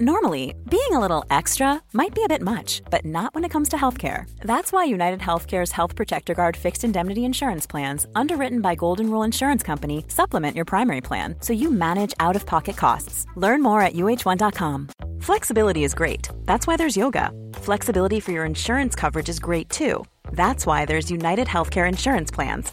Normally, being a little extra might be a bit much, but not when it comes to healthcare. That's why United Healthcare's Health Protector Guard fixed indemnity insurance plans, underwritten by Golden Rule Insurance Company, supplement your primary plan so you manage out of pocket costs. Learn more at uh1.com. Flexibility is great. That's why there's yoga. Flexibility for your insurance coverage is great too. That's why there's United Healthcare Insurance Plans.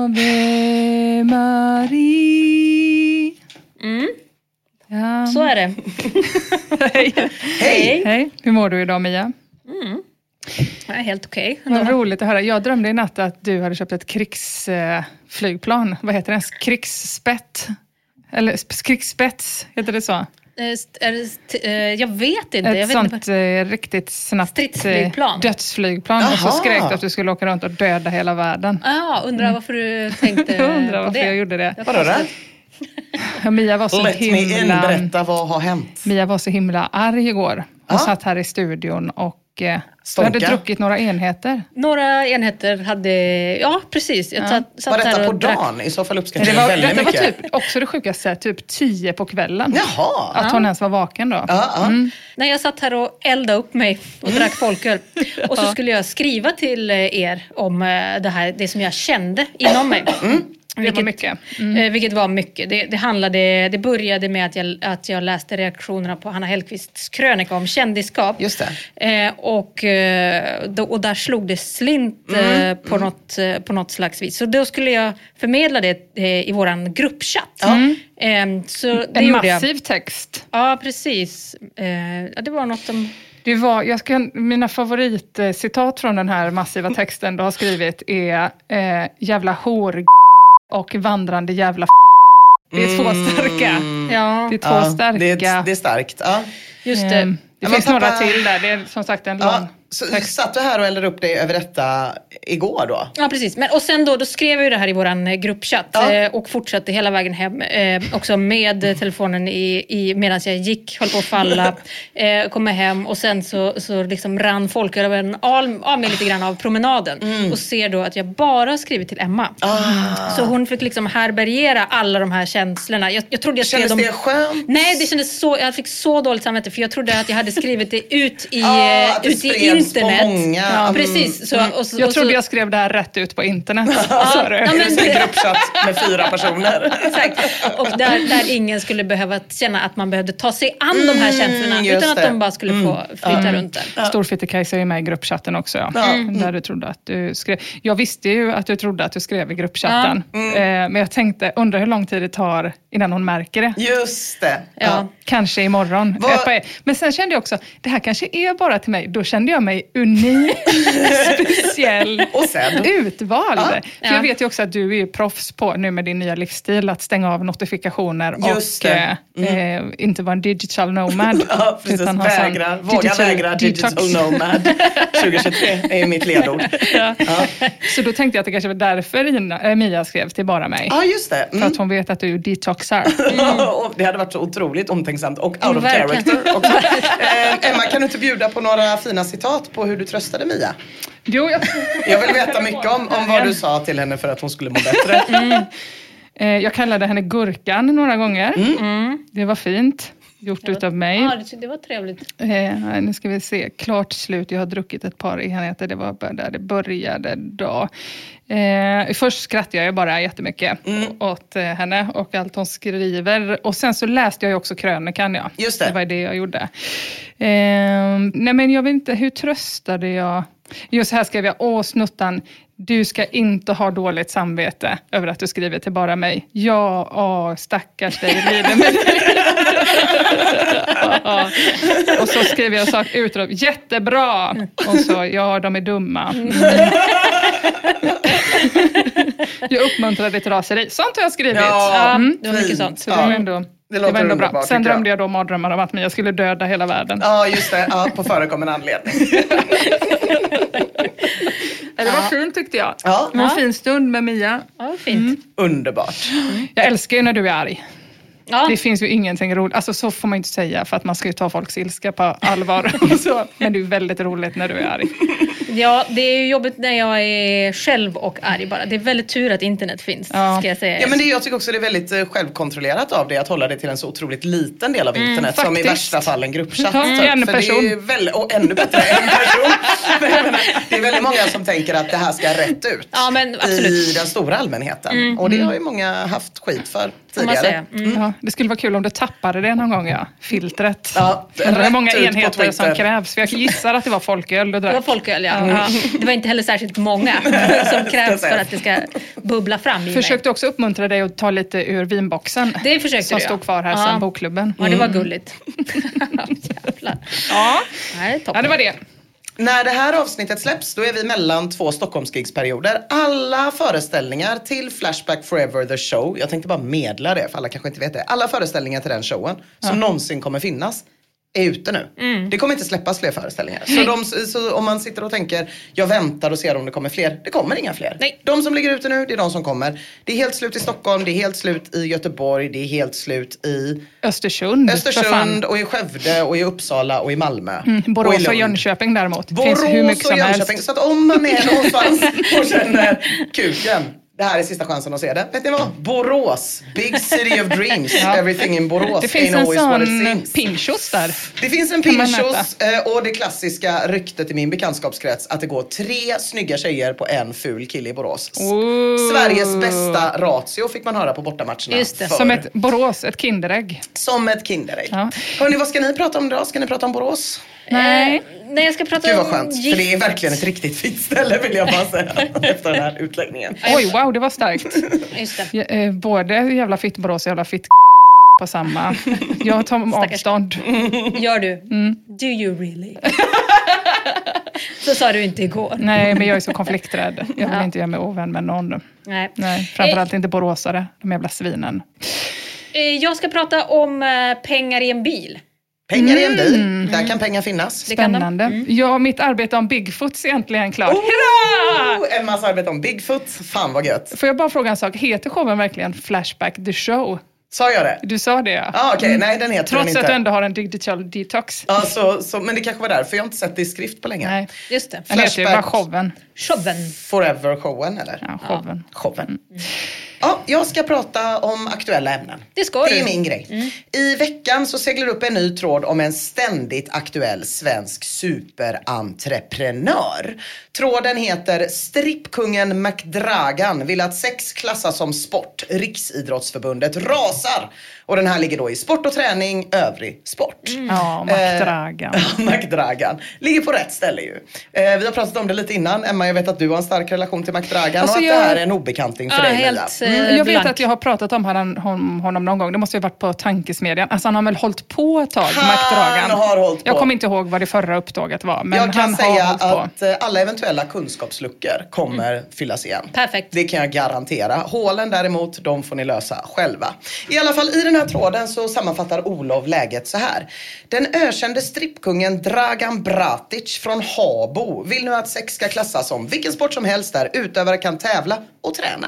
Ave Maria. Ja. Så är det. Hej. Hej. Hej, hur mår du idag Mia? Jag är helt okej. Vad roligt att höra. Jag drömde i natt att du hade köpt ett krigsflygplan. Vad heter det? Krigsspett? Eller sp- krigsspets, heter det så? Eh, eh, Jag vet inte. jag Ett vet sånt inte. eh, riktigt snabbt Stridsflygplan. dödsflygplan. Och så skrek du att du skulle åka runt och döda hela världen. Ah, undrar varför du tänkte Jag undrar på varför det. jag gjorde det. Vadå? Och Mia var så Let me in, himla... berätta vad har hänt? Mia var så himla arg igår. Hon Ja. satt här i studion och eh, du Stånka. hade druckit några enheter. Några enheter hade... Ja, precis. Jag satt, satt Var detta på drack. dagen? I så fall uppskattar Det jag var, väldigt detta var mycket. typ, också det sjukaste, typ tio på kvällen. Jaha. Att hon ens var vaken då. Ja, ja. När jag satt här och eldade upp mig och Mm. drack folköl. Och så skulle jag skriva till eh, er om eh, det här, det som jag kände inom mig. Mm. Det var mycket. Eh, vilket var mycket. Det, det, handlade, det började med att jag, att jag läste reaktionerna på Hanna Hellquists krönika om kändisskap. Just det. Eh, och, eh, och där slog det slint Mm, eh, på, något, eh, på något slags vis. Så då skulle jag förmedla det eh, i våran gruppchatt. Eh, så det En gjorde jag. massiv text. Ja, precis. Det var något som... Det var, jag ska, mina favoritcitat från den här massiva texten du har skrivit är eh, jävla hor och vandrande jävla Det är två starka. Ja, Det är två Mm. Ja, starka. det, är, det är starkt. Ja. just det. Ehm, det Ja, men finns pappa- några till där. Det är som sagt en lång Ja, så satt du här och eldade upp dig över detta igår då? Ja, precis. Men, och sen då, då skrev jag ju det här i vår gruppchatt Ja. eh, och fortsatte hela vägen hem. Eh, också med eh, telefonen i, i, medan jag gick, höll på att falla. eh, kommer hem och sen så, så liksom rann folkölen av, av mig lite grann av promenaden. Mm. Och ser då att jag bara skrivit till Emma. Ah. Så hon fick liksom härbärgera alla de här känslorna. Jag, jag trodde jag skrev Kändes dem... det skönt? Nej, det kändes så, jag fick så dåligt samvete för jag trodde att jag hade skrivit det ut i, eh, det ut i spreds på internet. många. Ja, Mm. precis. Så, och så, Jag och så, trodde jag skrev det här rätt ut på internet. ja, men- En gruppchatt med fyra personer. Exakt. Och där, där ingen skulle behöva känna att man behövde ta sig an de här känslorna. Mm, just Utan att det. de bara skulle få flyta runt där. Storfitte-Kajsa är med i gruppchatten också. Ja. Där du trodde att du skrev. Jag visste ju att du trodde att du skrev i gruppchatten. Mm. Eh, men jag tänkte, undrar hur lång tid det tar innan hon märker det. Just det. Ja. Kanske imorgon. Par- Men sen kände jag också, det här kanske är bara till mig. Då kände jag mig unik, speciell, Och sen? utvald. För Ja. jag vet ju också att du är proffs på, nu med din nya livsstil, att stänga av notifikationer Just och eh, eh, inte vara en digital nomad. Ja, precis. utan Vägra, våga digital vägra digital detox. nomad. 2023 är mitt ledord. Ja. Så då tänkte jag att det kanske var därför Ina, äh, Mia skrev till bara mig. Ja, just det. För Mm. att hon vet att du detoxar. Och det hade varit så otroligt omtänksamt och out of Mm, verkligen. character också. eh, Emma, kan du inte bjuda på några fina citat på hur du tröstade Mia? Jo, jag, Jag vill veta mycket om, om vad du sa till henne för att hon skulle må bättre. eh, jag kallade henne Gurkan några gånger. Mm. Det var fint. Gjort utav mig. Ja, det, det var trevligt. Eh, nu ska vi se. Klart slut. Jag har druckit ett par enheter. Det var där det började då. Eh, först skrattade jag bara jättemycket Mm. åt eh, henne och allt hon skriver. Och sen så läste jag ju också krönikan. Ja. Just det. det var det jag gjorde. Eh, nej men jag vet inte, hur tröstade jag? Just här skrev jag, åh snuttan, du ska inte ha dåligt samvete över att du skriver till bara mig. Ja, åh, stackars dig, lider med dig. Ja. Och så skrev jag sak utrop, jättebra! Och så, ja de är dumma. Mm. Jag uppmuntrar ditt raseri. Sånt har jag skrivit. Ja, Mm. det var mycket sånt. Så det var Ja. ändå, det låter var ändå bra. underbart, Sen jag. drömde jag då mardrömmar om att jag skulle döda hela världen. Ja, just det. Ja, på förekommande anledning. Det var fint tyckte jag. Ja. Det var en fin stund med Mia. Ja, fint. Underbart. Jag älskar ju när du är arg. Ja. Det finns ju ingenting roligt. Alltså så får man inte säga för att man ska ju ta folks ilska på allvar. och så. Men det är väldigt roligt när du är arg. Ja, det är ju jobbigt när jag är själv och arg bara. Det är väldigt tur att internet finns, Ja. ska jag säga. Ja, men det, jag tycker också det är väldigt eh, självkontrollerat av dig att hålla det till en så otroligt liten del av internet som i värsta fall en gruppchatt. Ja, typ. en För det är ju person. väldigt, och ännu bättre en person. Menar, det är väldigt många som tänker att det här ska rätt ut Ja, men absolut. Mm. i den stora allmänheten. Och det har ju många haft skit för tidigare. säga. Mm. Ja, det skulle vara kul om du tappade det någon gång, ja. Filtret. Ja, hur många enheter som krävs. För jag gissar att det var folköl du Det var drack. folköl, ja. ja. Det var inte heller särskilt många som krävs för att det ska bubbla fram i mig. Försökte också uppmuntra dig att ta lite ur vinboxen. Det försökte Som du, ja. stod kvar här Ja. sen bokklubben. Ja, det var gulligt. Jävlar. Ja. Nej, ja, det var det. När det här avsnittet släpps då är vi mellan två Stockholmsgigsperioder. Alla föreställningar till Flashback Forever the show, jag tänkte bara medla det för alla kanske inte vet det. Alla föreställningar till den showen som någonsin kommer finnas är ute nu. Mm. Det kommer inte släppas fler föreställningar. Så, de, så om man sitter och tänker, jag väntar och ser om det kommer fler. Det kommer inga fler. Nej. De som ligger ute nu, det är de som kommer. Det är helt slut i Stockholm, det är helt slut i Göteborg, det är helt slut i Östersund. Östersund och i Skövde och i Uppsala och i Malmö. Mm, och i Borås och. Jönköping däremot. Borås finns hur mycket och som Jönköping. helst. Så att om man är någonstans och känner kuken. Det här är sista chansen att se det. Vet ni vad? Borås. Big city of dreams. Ja. Everything in Borås Det finns en sån pinchos där. Det finns en pinchos eh, och det klassiska ryktet i min bekantskapskrets att det går tre snygga tjejer på en ful kille i Borås. Ooh. Sveriges bästa ratio fick man höra på bortamatcherna. Just det. förr. Som ett Borås, ett Kinderägg. Som ett Kinderägg. Ja. Hörni, vad ska ni prata om idag? Ska ni prata om Borås? Nej. Eh, nej, jag ska prata Gud vad om skönt, för det är verkligen ett riktigt fint ställe vill jag bara säga efter den här utläggningen. Oj, wow, det var starkt. Just det. Eh, Både jävla fitt Borås och jävla fitt på samma. Jag tar avstånd. Gör du? Mm. Do you really? Så sa du inte igår. Nej, men jag är så konflikträdd. Jag vill Ja. inte göra mig ovän med någon. Nej. Nej, framförallt inte boråsare, de jävla svinen. Eh, Jag ska prata om eh, pengar i en bil. Pengar i en bil, där kan pengar finnas. Spännande. Ja, mitt arbete om Bigfoots är äntligen klart. Hurra! Oh, Emmas arbete om Bigfoot, fan vad gött. Får jag bara fråga en sak, heter showen verkligen Flashback the show? Sa jag det? Du sa det ja. Ah, Okej, nej den heter Trots den att inte. du ändå har en digital detox. Ja, så, så, men det kanske var därför jag har inte sett det i skrift på länge. Nej, Just det. den heter ju bara Flashback. showen. Showen. Forever-showen eller? Ja, showen. Showen. Ja, jag ska prata om aktuella ämnen. Det ska Det du. är min grej. I veckan så seglar upp en ny tråd om en ständigt aktuell svensk superentreprenör. Tråden heter Strippkungen McDragan vill att sex klassas som sport. Riksidrottsförbundet rasar. Och den här ligger då i sport och träning, övrig sport. Ja, McDragan. Eh, McDragan. Ligger på rätt ställe ju. Eh, vi har pratat om det lite innan. Emma, jag vet att du har en stark relation till McDragan Alltså, och att jag- det här är en obekanting för Ja, dig helt eh, Mm, jag vet att jag har pratat om honom, honom, någon gång. Det måste ju ha varit på Tankesmedjan. Alltså han har väl hållit på ett tag, har hållit på. Jag kommer inte ihåg vad det förra uppdraget var, men jag kan han säga har hållit på. att eh, alla eventuella kunskapsluckor kommer fyllas igen. Perfekt. Det kan jag garantera. Hålen däremot, de får ni lösa själva. I alla fall i den här tråden så sammanfattar Olof läget så här. Den ökände strippkungen Dragan Bratic från Habo vill nu att sex ska klassas som vilken sport som helst där utövare kan tävla och träna.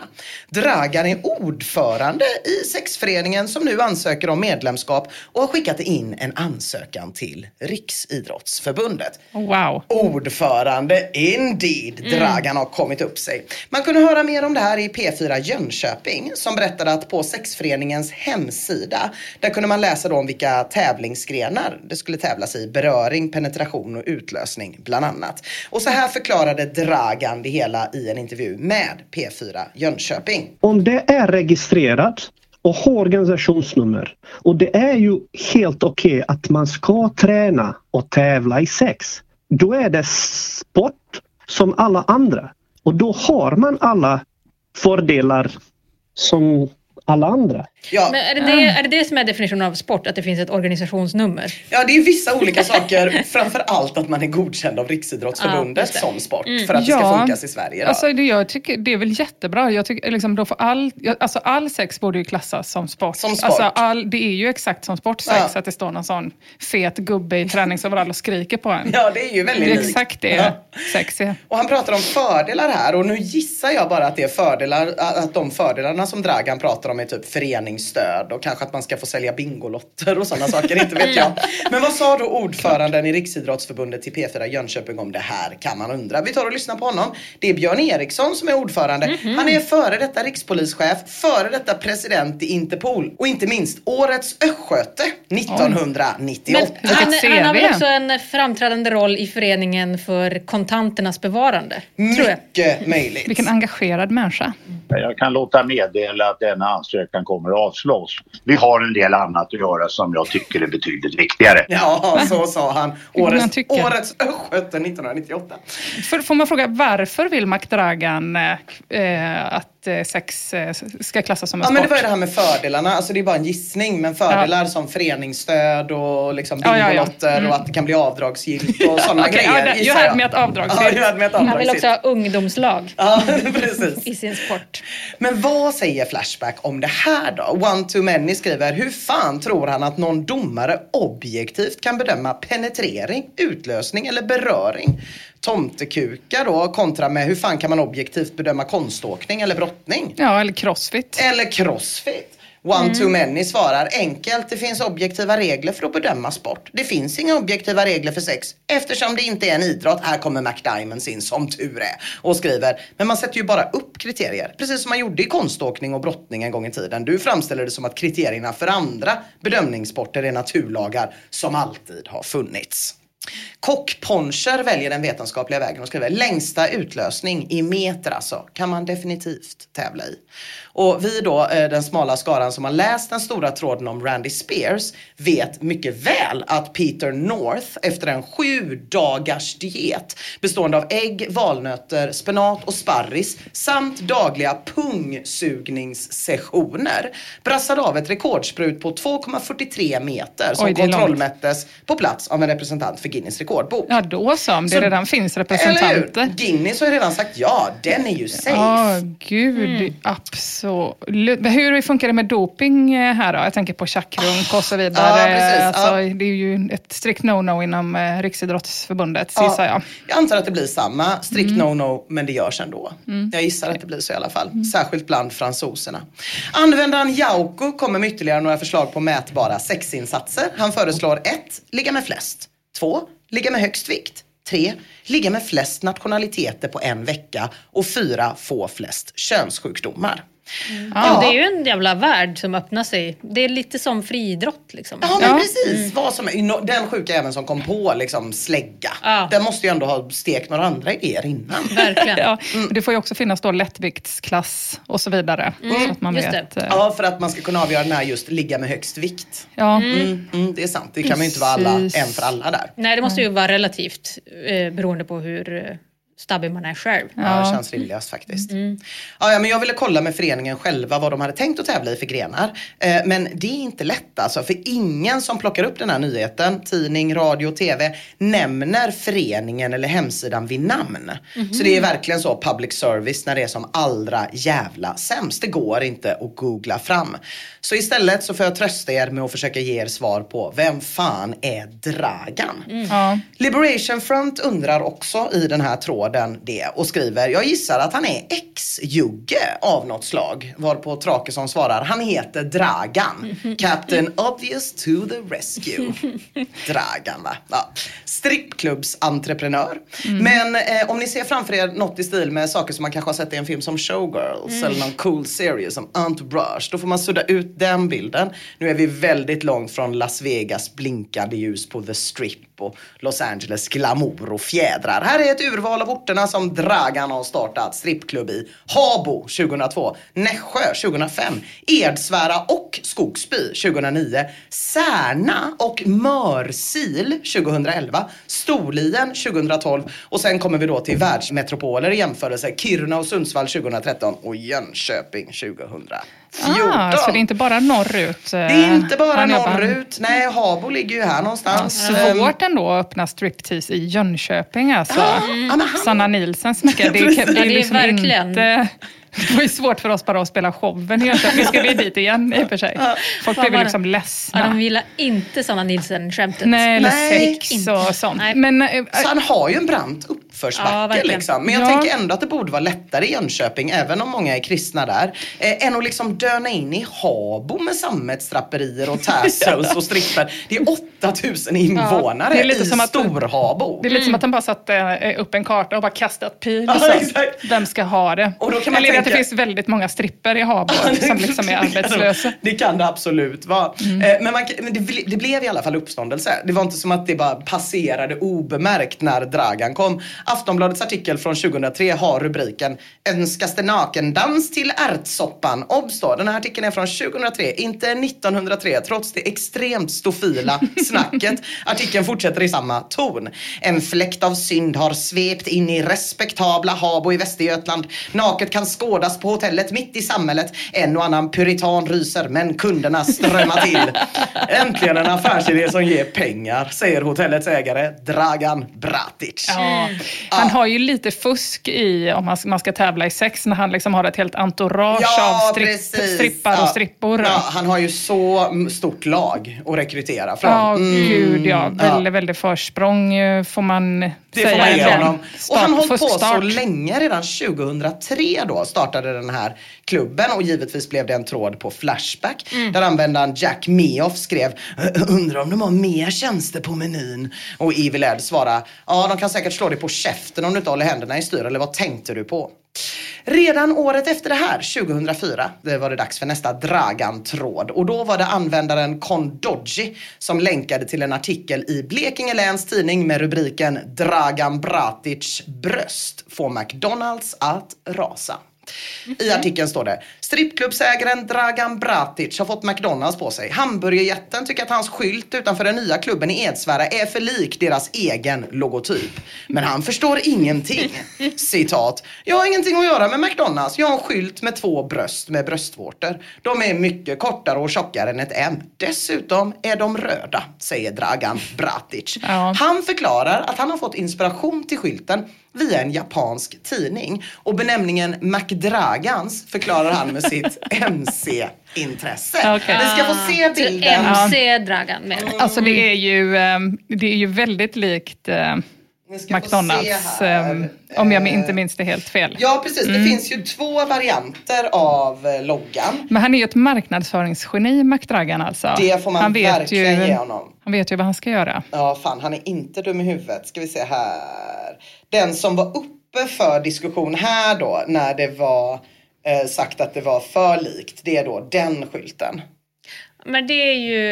Dragan Dragan är ordförande i sexföreningen som nu ansöker om medlemskap och har skickat in en ansökan till Riksidrottsförbundet. Wow. Ordförande indeed. Dragan har kommit upp sig. Man kunde höra mer om det här i P4 Jönköping som berättade att på sexföreningens hemsida där kunde man läsa då om vilka tävlingsgrenar det skulle tävlas i. Beröring, penetration och utlösning bland annat. Och så här förklarade Dragan det hela i en intervju med P4 Jönköping. Om det är registrerat och har organisationsnummer och det är ju helt okej att man ska träna och tävla i sex. Då är det sport som alla andra och då har man alla fördelar som alla andra. Ja, Men är det, det, är det det som är definitionen av sport? Att det finns ett organisationsnummer? Ja, det är vissa olika saker. Framför allt att man är godkänd av Ja, Riksidrottsförbundet det. som sport för att det ska funkas i Sverige. Då. Alltså, det, jag tycker, det är väl jättebra. Jag tycker, liksom, då får all, ja, alltså, all sex borde ju klassas som sport. Som sport. Alltså, all, det är ju exakt som sportsex Ja. att det står någon sån fet gubbe i träningsoverall och skriker på en. Ja, det är ju väldigt det är likt. exakt det Ja. sex är. Och han pratar om fördelar här och nu gissar jag bara att det är fördelar, att de fördelarna som Dragan pratar om är typ föreningsstöd och kanske att man ska få sälja bingolotter och sådana saker, inte vet jag. Men vad sa då ordföranden i Riksidrottsförbundet till P4 Jönköping om det här kan man undra. Vi tar och lyssnar på honom. Det är Björn Eriksson som är ordförande. Han är före detta rikspolischef, före detta president i Interpol och inte minst årets östgöte 1998. Men han, han har väl också en framträdande roll i föreningen för kontanternas bevarande? Tror jag. Mycket möjligt. Vilken engagerad människa. Jag kan låta meddela att denna ansökan kommer att avslås. Vi har en del annat att göra som jag tycker är betydligt viktigare. Ja, så sa han. Årets, årets östgöte 1998. För, får man fråga varför vill McDragan eh, att eh, sex eh, ska klassas som en Ja men det sport? var ju det här med fördelarna, alltså det är bara en gissning men fördelar som föreningsstöd och liksom Ja, ja, ja. bingolotter och att det kan bli avdragsgillt och sådana Okej, grejer. ja, det- jag. me at avdragsgillt. Ja, at Han vill också ha ungdomslag Ja, precis. i sin sport. Men vad säger Flashback om det här då? One Too Many skriver, hur fan tror han att någon domare objektivt kan bedöma penetrering, utlösning eller beröring? Tomtekukar då kontra med hur fan kan man objektivt bedöma konståkning eller brottning? Ja, eller crossfit. Eller crossfit. One too many svarar enkelt, det finns objektiva regler för att bedöma sport. Det finns inga objektiva regler för sex eftersom det inte är en idrott. Här kommer McDiamonds in som tur är och skriver, men man sätter ju bara upp kriterier. Precis som man gjorde i konståkning och brottning en gång i tiden. Du framställer det som att kriterierna för andra bedömningssporter är naturlagar som alltid har funnits. Kockponcher väljer den vetenskapliga vägen och skriver längsta utlösning i meter alltså kan man definitivt tävla i. Och vi då, eh, den smala skaran som har läst den stora tråden om Randy Spears vet mycket väl att Peter North efter en sju dagars diet bestående av ägg, valnötter, spenat och sparris samt dagliga pungsugningssessioner brassade av ett rekordsprut på 2,43 meter som Oj, är långt. kontrollmättes på plats av en representant för Guinness rekordbok. Ja, då så. Om det Så- redan finns Eller representanter. hur? Guinness har ju redan sagt ja, den är ju safe. Ja, gud, absolut. Men Hur funkar det med doping eh, här då? Jag tänker på tjackrunk och så vidare. Ja, precis. Alltså, Ja. Det är ju ett strikt no-no inom eh, Riksidrottsförbundet, Ja, gissar jag. Jag antar att det blir samma, strikt Mm. no-no, men det görs ändå. Jag gissar att det blir så i alla fall, särskilt bland fransoserna. Användaren Jauko kommer med ytterligare några förslag på mätbara sexinsatser. Han föreslår 1. Ligga med flest. 2. Ligga med högst vikt. 3. Ligga med flest nationaliteter på en vecka. Och 4. Få flest könssjukdomar. Ja. Det är ju en jävla värld som öppnar sig. Det är lite som friidrott liksom. Ja men Ja. precis. Vad som, är- den sjuka även som kom på liksom slägga. Ja. Den måste ju ändå ha stekt några andra idéer innan. Verkligen. Ja, Det får ju också finnas då lättviktsklass och så vidare. så att man just vet. eh, Ja, för att man ska kunna avgöra den här just ligga med högst vikt. Ja. Mm, mm, det är sant. Det kan man ju inte vara alla, en för alla där. Nej, det måste ju vara relativt eh, beroende på hur eh, stabbig man är själv. Ja, det känns rimligast faktiskt. Ja, ja, men jag ville kolla med föreningen själva vad de hade tänkt att tävla i för grenar. Eh, men det är inte lätt alltså. För ingen som plockar upp den här nyheten, tidning, radio, tv, nämner föreningen eller hemsidan vid namn. Så det är verkligen så public service när det är som allra jävla sämst. Det går inte att googla fram. Så istället så får jag trösta er med att försöka ge er svar på vem fan är Dragan? Ja. Liberation Front undrar också i den här tråden tråden det och skriver, jag gissar att han är ex-Jugge av något slag. Varpå Trakesson svarar, han heter Dragan. Captain Obvious to the rescue. Dragan va? Ja. Strippklubbsentreprenör. Men eh, om ni ser framför er något i stil med saker som man kanske har sett i en film som Showgirls eller någon cool serie som Entourage. Då får man sudda ut den bilden. Nu är vi väldigt långt från Las Vegas blinkande ljus på The Strip på Los Angeles glamour och fjädrar. Här är ett urval av orterna som Dragan har startat strippklubb i. Habo 2002, Nässjö 2005, Edsvära och Skogsby 2009, Särna och Mörsil 2011, Storlien 2012 och sen kommer vi då till världsmetropoler i jämförelse. Kiruna och Sundsvall 2013 och Jönköping 2000. 2014. Ah, så det är inte bara norrut? Det är inte bara han norrut. Nej, Habo ligger ju här någonstans. Ehm, Svårt ändå att öppna striptease i Jönköping alltså. Ja, men han- Sanna Nilsens Mecka. Det, det Ja, är det är liksom verkligen. inte... Det var ju svårt för oss bara att spela showen i Jönköping. Ska vi dit igen i och för sig? Folk blev ju liksom ledsna. Ja, de gillar inte Sanna Nilsson-skämtet. Nej, eller Nej, sex inte. och sånt. Nej. Men, eh, Så han har ju en brant Ja, uppförsbacke verkligen. liksom. Men jag Ja. tänker ändå att det borde vara lättare i Jönköping, även om många är kristna där, eh, än att liksom döna in i Habo med sammetsdraperier och tassels och stripper. Det är 8000 invånare det är lite i som att- Stor-Habo. det är lite som att han bara satte eh, upp en karta och bara kastat pil. Ja, exakt. Vem ska ha det? Och då kan man Eller att det finns väldigt många stripper i Habo som liksom är arbetslösa. Det kan det absolut vara. Eh, Men, man, men det, det blev i alla fall uppståndelse. Det var inte som att det bara passerade obemärkt när Dragan kom. Aftonbladets artikel från 2003 har rubriken Önskas det nakendans till ärtsoppan? Obs då, den här artikeln är från 2003, inte 1903 trots det extremt stofila snacket. Artikeln fortsätter i samma ton. En fläkt av synd har svept in i respektabla Habo i Västergötland. Naket kan skådas på hotellet mitt i samhället. En och annan puritan ryser men kunderna strömmar till. Äntligen en affärsidé som ger pengar, säger hotellets ägare Dragan Bratic. Ja. Han har ju lite fusk i om man, ska tävla i sex när han liksom har ett helt entourage av stripp, strippar Ja. och strippor. Ja, han har ju så mm, stort lag att rekrytera från. Ja, Mm. gud ja. ja. Väldigt, väldigt försprång eh, får man Det får man ge honom. Och han hållit på så länge, redan 2003 då startade den här klubben och givetvis blev det en tråd på Flashback där användaren Jack Meoff skrev undrar om de har mer tjänster på menyn och Evil Ed svarade ja de kan säkert slå dig på käften om du inte håller händerna i styr eller vad tänkte du på? Redan året efter det här, 2004, det var det dags för nästa Dragan-tråd. Och då var det användaren Kondoji som länkade till en artikel i Blekinge Läns Tidning med rubriken Dragan Bratic bröst får McDonalds att rasa. I artikeln står det Strippklubbsägaren Dragan Bratic har fått McDonalds på sig. Hamburgerjätten tycker att hans skylt utanför den nya klubben i Edsvära är för lik deras egen logotyp. Men han förstår ingenting. Citat. Jag har ingenting att göra med McDonalds. Jag har en skylt med två bröst med bröstvårtor. De är mycket kortare och tjockare än ett M. Dessutom är de röda, säger Dragan Bratic. Ja. Han förklarar att han har fått inspiration till skylten via en japansk tidning. Och benämningen McDragans förklarar han med sitt MC-intresse. Okej. Vi ska få se Så bilden. MC Dragan med. Alltså det är ju, eh, det är ju väldigt likt eh, McDonalds. se här. eh, Om jag Eh, inte minns det helt fel. Ja, precis. Mm. Det finns ju två varianter av eh, loggan. Men han är ju ett marknadsföringsgeni, McDragan alltså. Det får man han vet verkligen ju, ge honom. Han vet ju vad han ska göra. Ja, fan, han är inte dum i huvudet. Ska vi se här. Den som var uppe för diskussion här då, när det var eh, sagt att det var för likt, det är då den skylten. Men det är ju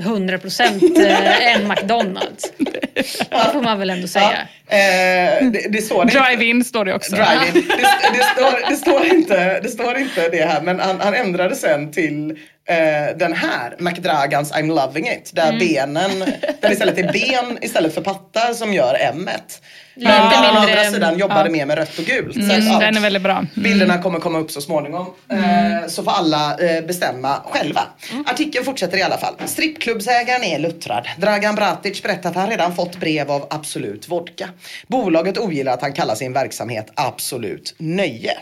100% eh, en McDonalds. Det får man väl ändå säga. Eh, det, det står det Drive-in står det också. Drive-in. Det, det, står, det, står inte, det står inte det här, men han, han ändrade sen till eh, den här, McDragans I'm loving it, där benen, där istället är ben istället för pattar som gör M-et. Men Lite han å mindre- andra sidan jobbade mer med rött och gult. Så att, Mm, ja, den är väldigt bra. Mm. Bilderna kommer komma upp så småningom. Eh, så får alla eh, bestämma själva. Artikeln fortsätter i alla fall. Strippklubbsägaren är luttrad. Dragan Bratic berättar att han redan fått brev av Absolut Vodka. Bolaget ogillar att han kallar sin verksamhet Absolut Nöje.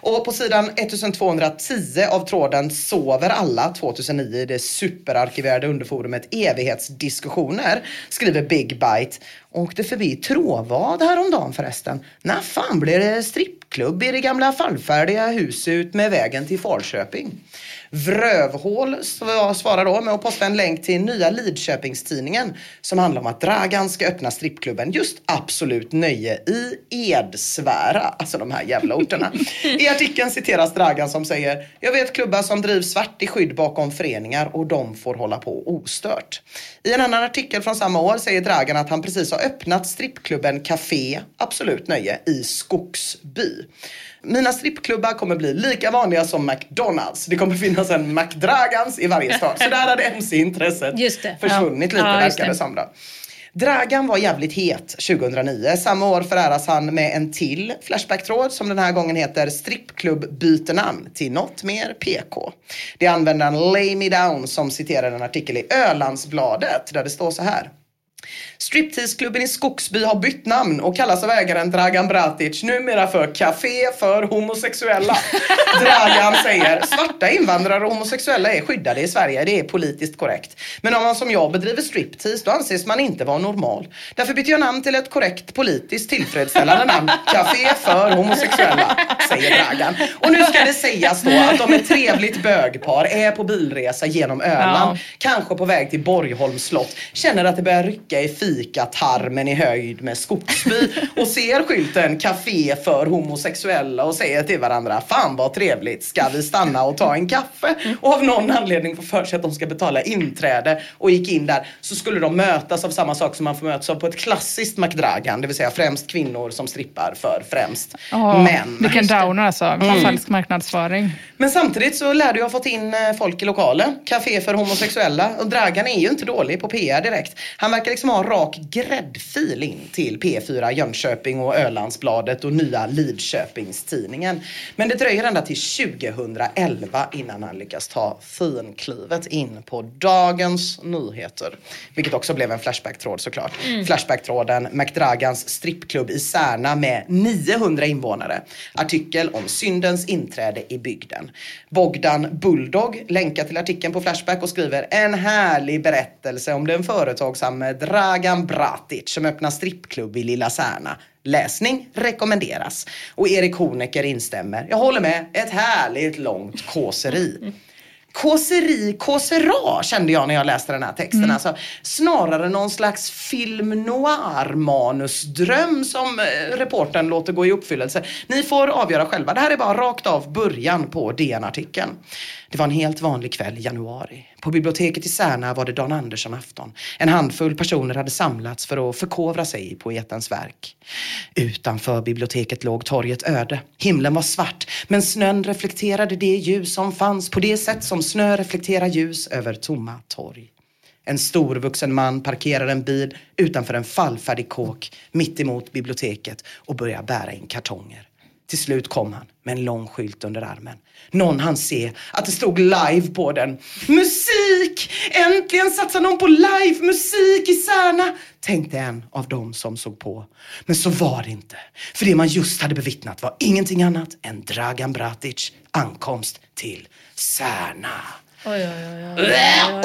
Och på sidan 1210 av tråden Sover alla 2009 i det superarkiverade underforumet Evighetsdiskussioner skriver Big Bite Åkte förbi Tråvad häromdagen förresten. När fan blir det strippklubb i det gamla fallfärdiga huset ut med vägen till Falköping? Vrövhål svarar då med att posta en länk till nya Lidköpingstidningen som handlar om att Dragan ska öppna strippklubben just Absolut Nöje i Edsvära, alltså de här jävla orterna. I artikeln citeras Dragan som säger Jag vet klubbar som drivs svart i skydd bakom föreningar och de får hålla på ostört. I en annan artikel från samma år säger Dragan att han precis har öppnat strippklubben Café Absolut Nöje i Skogsby. Mina strippklubbar kommer bli lika vanliga som McDonalds. Det kommer finnas en McDragans i varje stad. Så där hade MC-intresset försvunnit Ja. lite Ja, verkar det det. som då. Dragan var jävligt het 2009. Samma år föräras han med en till Flashback-tråd som den här gången heter Strippklubb byter namn till något mer PK. Det är användaren Lay Me Down som citerar en artikel i Ölandsbladet där det står så här. Stripteaseklubben i Skogsby har bytt namn och kallas av ägaren Dragan Bratic numera för Café för homosexuella. Dragan säger svarta invandrare och homosexuella är skyddade i Sverige, det är politiskt korrekt. Men om man som jag bedriver striptease då anses man inte vara normal. Därför byter jag namn till ett korrekt politiskt tillfredsställande namn. Café för homosexuella, säger Dragan. Och nu ska det sägas då att de ett trevligt bögpar är på bilresa genom Öland, kanske på väg till Borgholms slott, känner att det börjar rycka i fikatarmen i höjd med Skogsby och ser skylten Café för homosexuella och säger till varandra Fan vad trevligt, ska vi stanna och ta en kaffe? Och av någon anledning får för sig att de ska betala inträde och gick in där så skulle de mötas av samma sak som man får mötas av på ett klassiskt McDragan, det vill säga främst kvinnor som strippar för främst Ja, män. Vilken downer alltså. Mm. Falsk marknadsföring. Men samtidigt så lär du ha fått in eh, folk i lokalen. Café för homosexuella. Och Dragan är ju inte dålig på PR direkt. Han verkar liksom ha rak gräddfil in till P4 Jönköping och Ölandsbladet och nya Lidköpingstidningen. Men det dröjer ända till 2011 innan han lyckas ta finklivet in på Dagens Nyheter. Vilket också blev en Flashback-tråd såklart. Flashback-tråden McDragans strippklubb i Särna med 900 invånare. Artikel om syndens inträde i bygden. Bogdan Bulldog länkar till artikeln på Flashback och skriver en härlig berättelse om den företagsamme Dragan Bratic som öppnar strippklubb i Lilla Särna. Läsning rekommenderas. Och Erik Honecker instämmer. Jag håller med. Ett härligt långt kåseri. Kåseri, kåsera kände jag när jag läste den här texten. Alltså, snarare någon slags film noir manusdröm som eh, reportern låter gå i uppfyllelse. Ni får avgöra själva. Det här är bara rakt av början på DN-artikeln. Det var en helt vanlig kväll i januari. På biblioteket i Särna var det Dan Andersson-afton. En handfull personer hade samlats för att förkovra sig i poetens verk. Utanför biblioteket låg torget öde. Himlen var svart, men snön reflekterade det ljus som fanns på det sätt som snö reflekterar ljus över tomma torg. En storvuxen man parkerar en bil utanför en fallfärdig kåk mitt emot biblioteket och börjar bära in kartonger. Till slut kom han med en lång skylt under armen. Någon hann se att det stod live på den. Musik! Äntligen satsar någon på live musik i Särna! Tänkte en av dem som såg på. Men så var det inte. För det man just hade bevittnat var ingenting annat än Dragan Bratic ankomst till Särna. Oj, oj, oj, oj.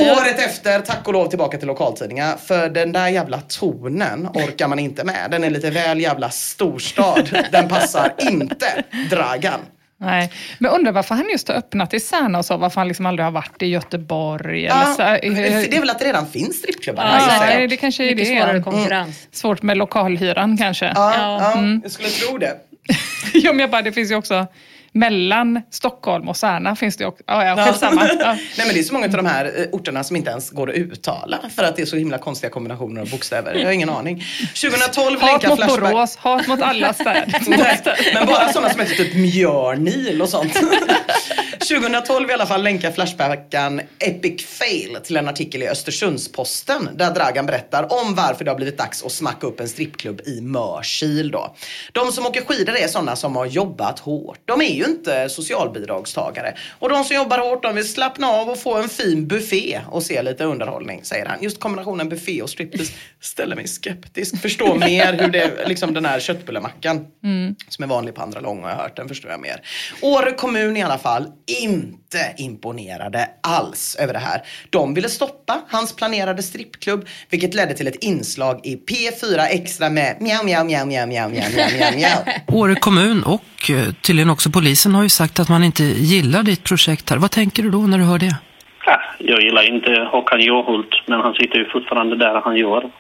Äh, Året efter, tack och lov tillbaka till lokaltidningar. För den där jävla tonen orkar man inte med. Den är lite väl jävla storstad. Den passar inte Dragan. Nej, men undrar varför han just har öppnat i Särna och så, varför han liksom aldrig har varit i Göteborg. Eller Ja, så. här. det är väl att det redan finns strippklubbar Ja, här nej, det kanske är Mycket det. svårare Mm. konkurrens. Svårt med lokalhyran kanske. Ja, ja, jag skulle tro det. Ja, men jag bara, det finns ju också mellan Stockholm och Särna finns det också. Ja, ja, skitsamma. Ja. Nej men det är så många av de här eh, orterna som inte ens går att uttala för att det är så himla konstiga kombinationer av bokstäver. Jag har ingen aning. 2012 Hat mot Flashback. Borås, hat mot alla städer. Men bara sådana som heter typ Mjörnil och sånt. 2012 i alla fall länkar Flashbacken Epic Fail till en artikel i Östersundsposten där Dragan berättar om varför det har blivit dags att smacka upp en strippklubb i Mörsil då. De som åker skidor är sådana som har jobbat hårt. De är ju inte socialbidragstagare. Och de som jobbar hårt de vill slappna av och få en fin buffé och se lite underhållning, säger han. Just kombinationen buffé och striptease ställer mig skeptisk. Förstår mer hur det, liksom den här köttbullemackan som är vanlig på andra lång har jag hört, den förstår jag mer. Åre kommun i alla fall, inte imponerade alls över det här. De ville stoppa hans planerade strippklubb, vilket ledde till ett inslag i P4 Extra med mjau, mjau, mjau, mjau, mjau, mjau, mjau, mjau. Åre kommun och eh, tydligen också polisen har ju sagt att man inte gillar ditt projekt här. Vad tänker du då när du hör det? Ja, jag gillar inte Håkan Johult, men han sitter ju fortfarande där han gör.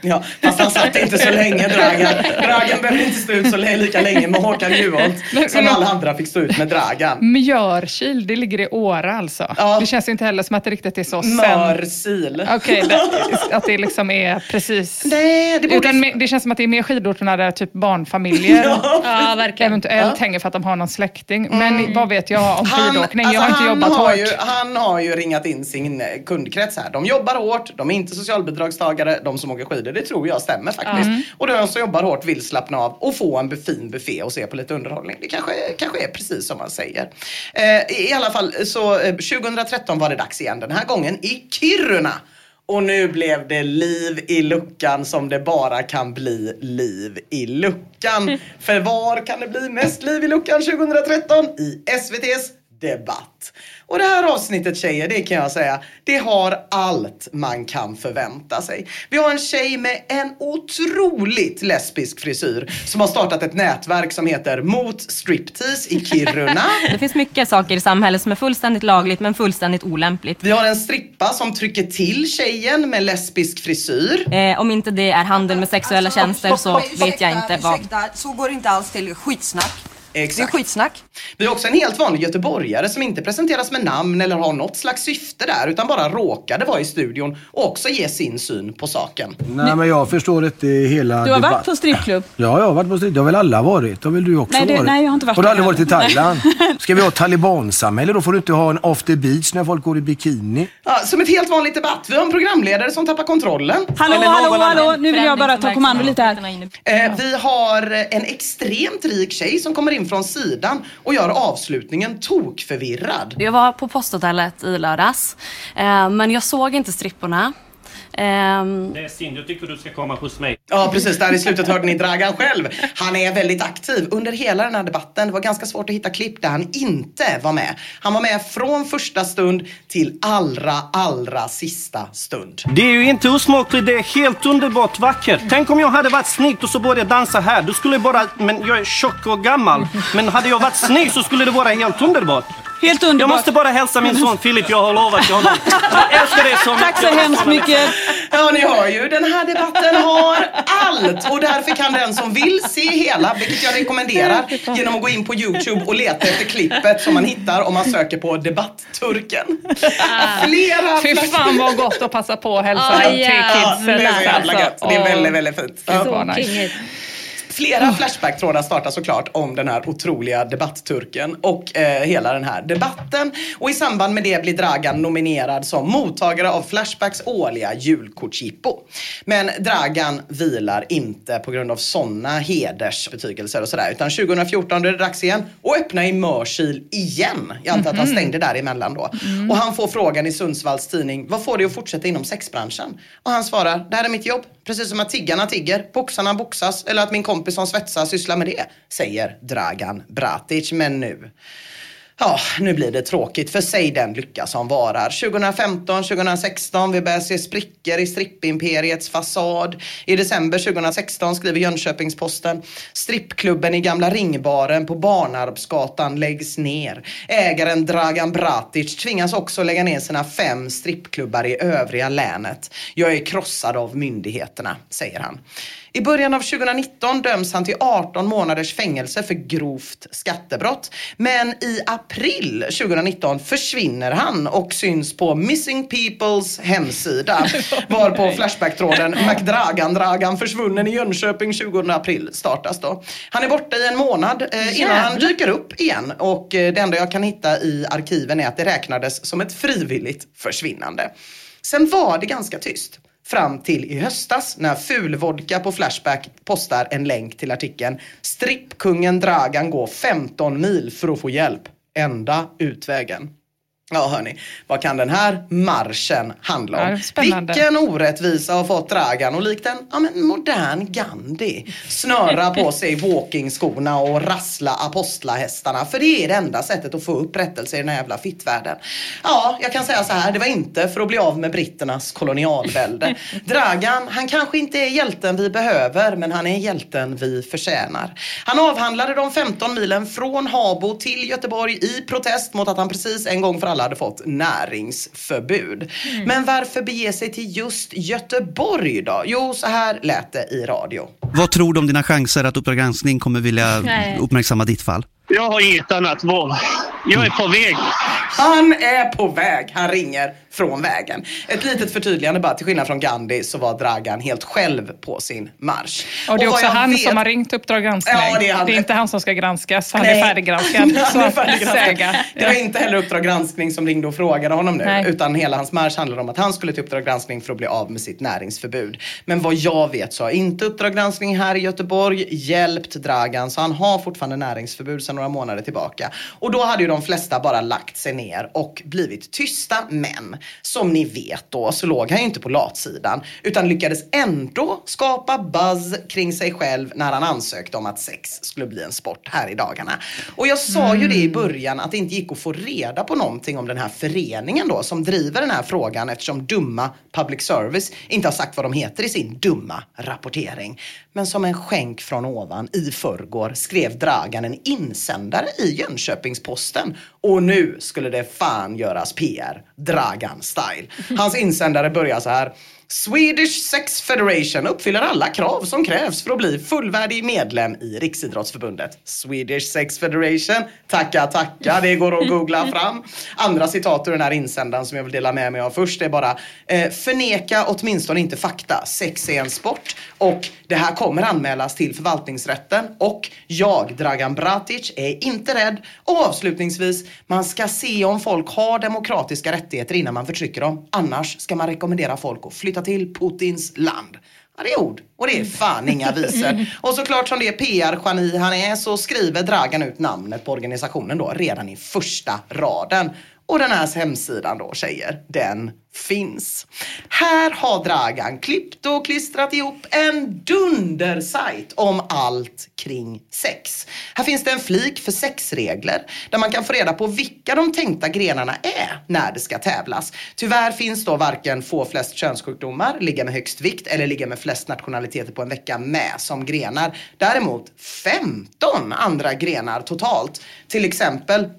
Ja, fast han satt inte så länge Dragan. Dragan behövde inte stå ut så lika länge med Håkan Juholt som alla andra fick stå ut med Dragan. Mjörkil, det ligger i Åre alltså. Det känns ju inte heller som att det riktigt är så sen... Mörsil. Okej, det- att det liksom är precis... Nej, det borde... Utan det känns som att det är mer skidorterna där typ barnfamiljer Ja, verkligen. eventuellt Ja. hänger för att de har någon släkting. Men vad vet jag om Han, skidåkning? alltså jag har inte han jobbat har hårt. Ju, han har ju ringat in sin eh, kundkrets här. De jobbar hårt, de är inte socialbidragstagare, de som åker skidor. Det tror jag stämmer faktiskt. Mm. Och de som jobbar hårt vill slappna av och få en fin buffé och se på lite underhållning. Det kanske, kanske är precis som man säger. Eh, i, alla fall, så eh, 2013 var det dags igen. Den här gången i Kiruna. Och nu blev det liv i luckan som det bara kan bli liv i luckan. För var kan det bli mest liv i luckan 2013? I SVT's Debatt. Och det här avsnittet tjejer, det kan jag säga, det har allt man kan förvänta sig. Vi har en tjej med en otroligt lesbisk frisyr som har startat ett nätverk som heter Mot Striptease i Kiruna. Det finns mycket saker i samhället som är fullständigt lagligt men fullständigt olämpligt. Vi har en strippa som trycker till tjejen med lesbisk frisyr. Eh, om inte det är handel med sexuella tjänster så vet jag inte vad. Ursäkta, så går det inte alls till skitsnack. Exakt. Det är skitsnack. Vi har också en helt vanlig göteborgare som inte presenteras med namn eller har något slags syfte där utan bara råkade vara i studion och också ge sin syn på saken. Nej men jag förstår inte hela Du har debatt- varit på strippklubb? Ja, jag har varit på strippklubb. Det har väl alla varit? Det har väl du också Nej, det- varit? nej, jag har inte varit Har du aldrig varit i. Thailand? Ska vi ha talibansamhälle? Då får du inte ha en after beach när folk går i bikini. Ja, som ett helt vanligt debatt. Vi har en programledare som tappar kontrollen. Hallå, Eller hallå, annan. hallå! Nu vill jag bara ta kommando lite här. Eh, vi har en extremt rik tjej som kommer in från sidan och gör avslutningen tokförvirrad. Jag var på posthotellet i lördags, eh, men jag såg inte stripporna. Ehm, Det är synd, jag tycker du ska komma hos mig. Ja precis, där i slutet hörde ni Dragan själv. Han är väldigt aktiv under hela den här debatten. Det var ganska svårt att hitta klipp där han inte var med. Han var med från första stund till allra, allra sista stund. Det är ju inte osmakligt, det är helt underbart vackert. Tänk om jag hade varit snygg och så började jag dansa här. Du skulle bara, men jag är tjock och gammal. Men hade jag varit snygg så skulle det vara helt underbart. Helt underbart. Jag måste bara hälsa min son Filip, jag har lovat honom. Jag älskar dig så mycket. Tack så hemskt mycket. Ja, ni hör ju, den här debatten har allt och därför kan den som vill se hela, vilket jag rekommenderar, genom att gå in på Youtube och leta efter klippet som man hittar om man söker på debattturken. Flera Fy fan vad gott att passa på att hälsa Ja, till ja, kidsen. det är så jävla alltså. gött. Det är väldigt, väldigt fint. Gud, vad nice. Flera Flashback-trådar startar såklart om den här otroliga debattturken och eh, hela den här debatten. Och i samband med det blir Dragan nominerad som mottagare av Flashbacks årliga julkortsjippo. Men Dragan vilar inte på grund av sådana hedersbetygelser och sådär. Utan 2014 är det dags igen och öppna i Mörsil igen. Jag antar att han Mhm. stängde däremellan då. Mm. Och han får frågan i Sundsvalls tidning, vad får dig att fortsätta inom sexbranschen? Och han svarar, det här är mitt jobb. Precis som att tiggarna tigger, boxarna boxas eller att min kompis som svetsar sysslar med det, säger Dragan Bratic. Men nu Ja, nu blir det tråkigt för säg den lycka som varar. 2015, 2016, vi börjar se sprickor i strippimperiets fasad. I december 2016 skriver Jönköpings-Posten, strippklubben i gamla ringbaren på Barnarpsgatan läggs ner. Ägaren Dragan Bratic tvingas också lägga ner sina fem strippklubbar i övriga länet. Jag är krossad av myndigheterna, säger han. I början av 2019 döms han till 18 månaders fängelse för grovt skattebrott. Men i april 2019 försvinner han och syns på Missing Peoples hemsida. Var på Flashback-tråden McDragan Dragan försvunnen i Jönköping 20 april startas då. Han är borta i en månad eh, innan han dyker upp igen och eh, det enda jag kan hitta i arkiven är att det räknades som ett frivilligt försvinnande. Sen var det ganska tyst. Fram till i höstas när Fulvodka på Flashback postar en länk till artikeln Strippkungen Dragan går 15 mil för att få hjälp. Enda utvägen. Ja hörni, vad kan den här marschen handla om? Ja. Vilken orättvisa har fått Dragan och likt en ja, men modern Gandhi snöra på sig walkingskorna och rassla apostlahästarna. För det är det enda sättet att få upprättelse i den här jävla fittvärlden. Ja, jag kan säga så här, det var inte för att bli av med britternas kolonialvälde. Dragan, han kanske inte är hjälten vi behöver, men han är hjälten vi förtjänar. Han avhandlade de 15 milen från Habo till Göteborg i protest mot att han precis en gång för alla hade fått näringsförbud. Men varför bege sig till just Göteborg då? Jo, så här lät det i radio. Vad tror du om dina chanser att Uppdrag granskning kommer vilja Nej. uppmärksamma ditt fall? Jag har inget annat val. Jag är på väg. Han är på väg. Han ringer från vägen. Ett litet förtydligande bara. Till skillnad från Gandhi så var Dragan helt själv på sin marsch. Och det är också han vet- som har ringt Uppdrag granskning. Ja, det är han. inte han som ska granskas, han Nej. är färdiggranskad. Han så är att färdiggranskad. säga. Det var inte heller Uppdrag granskning som ringde och frågade honom nu. Nej. Utan hela hans marsch handlade om att han skulle till Uppdrag granskning för att bli av med sitt näringsförbud. Men vad jag vet så har inte Uppdrag granskning här i Göteborg hjälpt Dragan. Så han har fortfarande näringsförbud sedan några månader tillbaka. Och då hade ju de flesta bara lagt sig ner och blivit tysta. Men som ni vet då så låg han ju inte på latsidan. Utan lyckades ändå skapa buzz kring sig själv när han ansökte om att sex skulle bli en sport här i dagarna. Och jag sa ju det i början att det inte gick att få reda på någonting om den här föreningen då som driver den här frågan eftersom dumma public service inte har sagt vad de heter i sin dumma rapportering. Men som en skänk från ovan i förrgår skrev Dragan en insändare i Jönköpings-Posten. Och nu skulle det fan göras PR, Dragan-style. Hans insändare börjar så här. Swedish Sex Federation uppfyller alla krav som krävs för att bli fullvärdig medlem i Riksidrottsförbundet. Swedish Sex Federation, tacka tacka, det går att googla fram. Andra citat ur den här insändaren som jag vill dela med mig av först är bara eh, förneka åtminstone inte fakta. Sex är en sport och det här kommer anmälas till förvaltningsrätten och jag, Dragan Bratic, är inte rädd. Och avslutningsvis, man ska se om folk har demokratiska rättigheter innan man förtrycker dem. Annars ska man rekommendera folk att flytta till Putins land. Ja, det är ord och det är fan inga visor. Och såklart som det är PR-geni han är så skriver Dragan ut namnet på organisationen då redan i första raden. Och den här hemsidan då tjejer, den finns. Här har Dragan klippt och klistrat ihop en dundersajt om allt kring sex. Här finns det en flik för sexregler där man kan få reda på vilka de tänkta grenarna är när det ska tävlas. Tyvärr finns då varken få flest könssjukdomar, ligga med högst vikt eller ligga med flest nationaliteter på en vecka med som grenar. Däremot 15 andra grenar totalt. Till exempel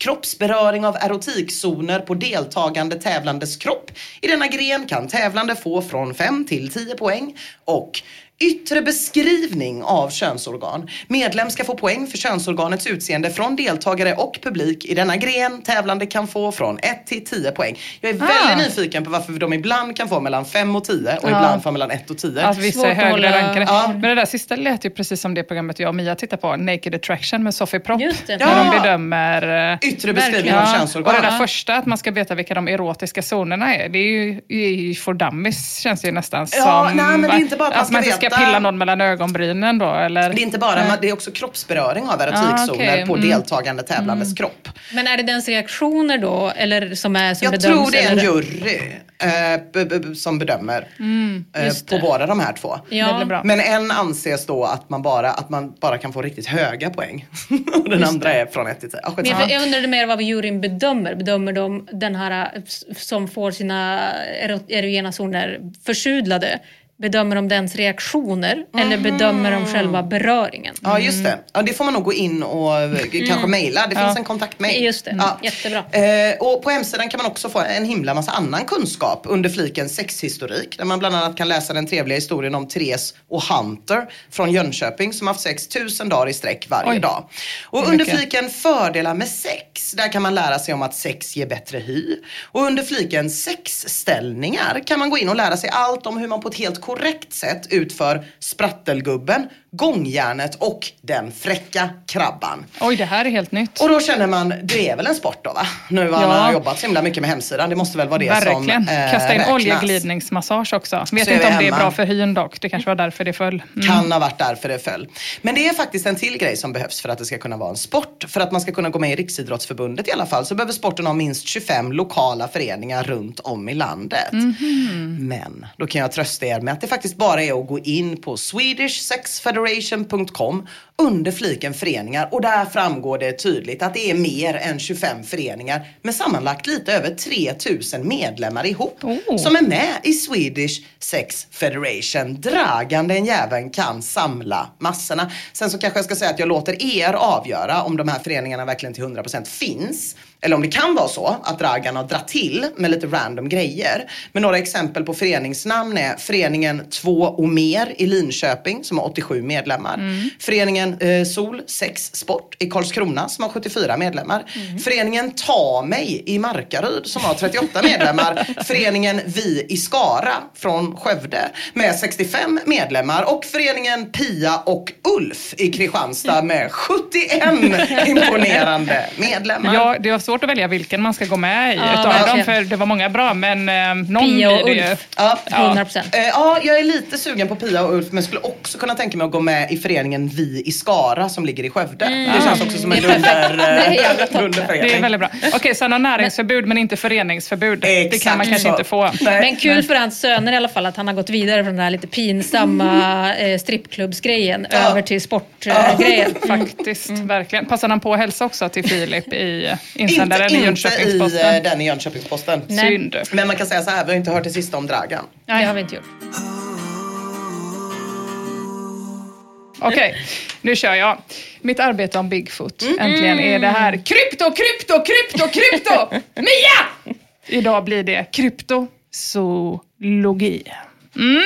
Kroppsberöring av erotikzoner på deltagande tävlandes kropp. I denna gren kan tävlande få från 5 till 10 poäng. Och yttre beskrivning av könsorgan. Medlem ska få poäng för könsorganets utseende från deltagare och publik. I denna gren tävlande kan få från 1 till 10 poäng. Jag är Ah. väldigt nyfiken på varför de ibland kan få mellan 5 och 10 och Ja. ibland får mellan 1 och 10. Att vissa är högre rankade. Ja. Men det där sista lät ju precis som det programmet jag och Mia tittar på, Naked Attraction med Sofie Propp. Just det. När Ja. de bedömer... eh, Yttre beskrivning av könsorgan. Och det där första, att man ska veta vilka de erotiska zonerna är. Det är ju i for dummies, känns det ju nästan Ja, som. nej, men det är inte bara att man ska man inte ska pilla någon mellan ögonbrynen då, eller? Det är inte bara, man- det är också kroppsberöring av erotikzoner Ah, okej. på Mm. deltagande tävlandes kropp. Men är det dens reaktioner då, eller som är som Jag bedöms? tror det är en eller? jury eh, b- b- som bedömer Mm, eh, på det. båda de här två. Ja. Det. Men en anses då att man bara, att man bara kan få riktigt höga poäng. Och den Just andra är från 1 till 10. Ah, jag, jag undrade mer vad juryn bedömer. Bedömer de den här eh, som får sina ero- erogena zoner försudlade? Bedömer de dens reaktioner eller bedömer de själva beröringen? Ja, just det. Ja, det får man nog gå in och eh, kanske Mm. mejla. Det Ja. finns en kontaktmejl. Just det. Ja. Jättebra. Eh, och på hemsidan kan man också få en himla massa annan kunskap under fliken sexhistorik. Där man bland annat kan läsa den trevliga historien om Therese och Hunter från Jönköping som haft sex tusen dagar i sträck varje Oj. dag. Och under fliken fördelar med sex, där kan man lära sig om att sex ger bättre hy. Och under fliken sexställningar kan man gå in och lära sig allt om hur man på ett helt korrekt sätt utför sprattelgubben, gångjärnet och den fräcka krabban. Oj, det här är helt nytt. Och då känner man, det är väl en sport då va? Nu har Ja. man jobbat så himla mycket med hemsidan, det måste väl vara det Verkligen. som eh, Kasta in räknas. oljeglidningsmassage också. Vet inte om det är bra för hyn dock. Det kanske var därför det föll. Mm. Kan ha varit därför det föll. Men det är faktiskt en till grej som behövs för att det ska kunna vara en sport. För att man ska kunna gå med i Riksidrottsförbundet i alla fall så behöver sporten ha minst 25 lokala föreningar runt om i landet. Mhm. Men då kan jag trösta er med att det faktiskt bara är att gå in på swedishsexfederation.com under fliken föreningar och där framgår det tydligt att det är mer än 25 föreningar med sammanlagt lite över 3000 medlemmar ihop som är med i Swedish Sex Federation. Dragande en jäveln kan samla massorna. Sen så kanske jag ska säga att jag låter er avgöra om de här föreningarna verkligen till 100% finns. Eller om det kan vara så att Dragan har dratt till med lite random grejer. Men några exempel på föreningsnamn är Föreningen Två och mer i Linköping som har 87 medlemmar. Föreningen eh, Sol Sex Sport i Karlskrona som har 74 medlemmar. Föreningen Ta mig i Markaryd som har 38 medlemmar. Föreningen Vi i Skara från Skövde med 65 medlemmar. Och föreningen Pia och Ulf i Kristianstad med 71 imponerande medlemmar. Ja, det var svårt att välja vilken man ska gå med i Ja, utav dem, för det var många bra, men eh, någon Pia och blir det ju. Ulf. Ja, Ja. 100%. Eh, ja, jag är lite sugen på Pia och Ulf men skulle också kunna tänka mig att gå med i föreningen Vi i Skara som ligger i Skövde. Det känns också som en dunder, Det är jävla eh. Det är väldigt bra. Okej, så han har näringsförbud men inte föreningsförbud. det kan man kanske så. inte få. Men kul för hans söner i alla fall att han har gått vidare från den här lite pinsamma eh, strippklubbsgrejen över till sportgrejen. Faktiskt, verkligen. Passade han på att hälsa också till Filip i insändaren inte, i inte i Jönköpings-Posten? den i Jönköpings-Posten. Nej. Synd. Men man kan säga så här, vi har inte hört det sista om Dragan. Nej, det har vi inte gjort. Okej, nu kör jag. Mitt arbete om Bigfoot. Äntligen är det här krypto, krypto, krypto, krypto! Mia! Idag blir det kryptozoologi. Mm.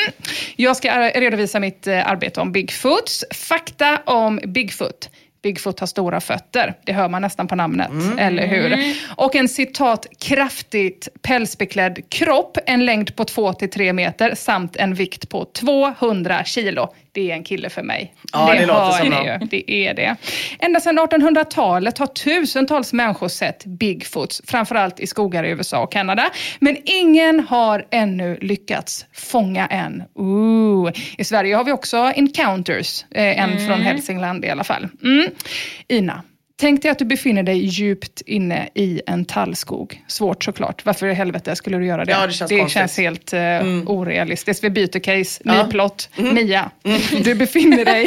Jag ska redovisa mitt eh, arbete om Bigfoots. Fakta om Bigfoot. Bigfoot har stora fötter. Det hör man nästan på namnet, eller hur? Och en citat kraftigt pälsbeklädd kropp, en längd på 2-3 meter samt en vikt på 200 kilo. Det är en kille för mig. Ja, det låter hör så ni bra. ju. Det är det. Ända sedan 1800-talet har tusentals människor sett Bigfoots, framförallt i skogar i USA och Kanada. Men ingen har ännu lyckats fånga en. Ooh. I Sverige har vi också encounters, eh, en Mm. från Hälsingland i alla fall. Mm. Ina, tänk dig att du befinner dig djupt inne i en tallskog. Svårt såklart. Varför i helvete skulle du göra det? Ja, det känns det känns helt eh, orealistiskt. Vi byter case. Ny Ja. Mm. plott. Mia, du befinner dig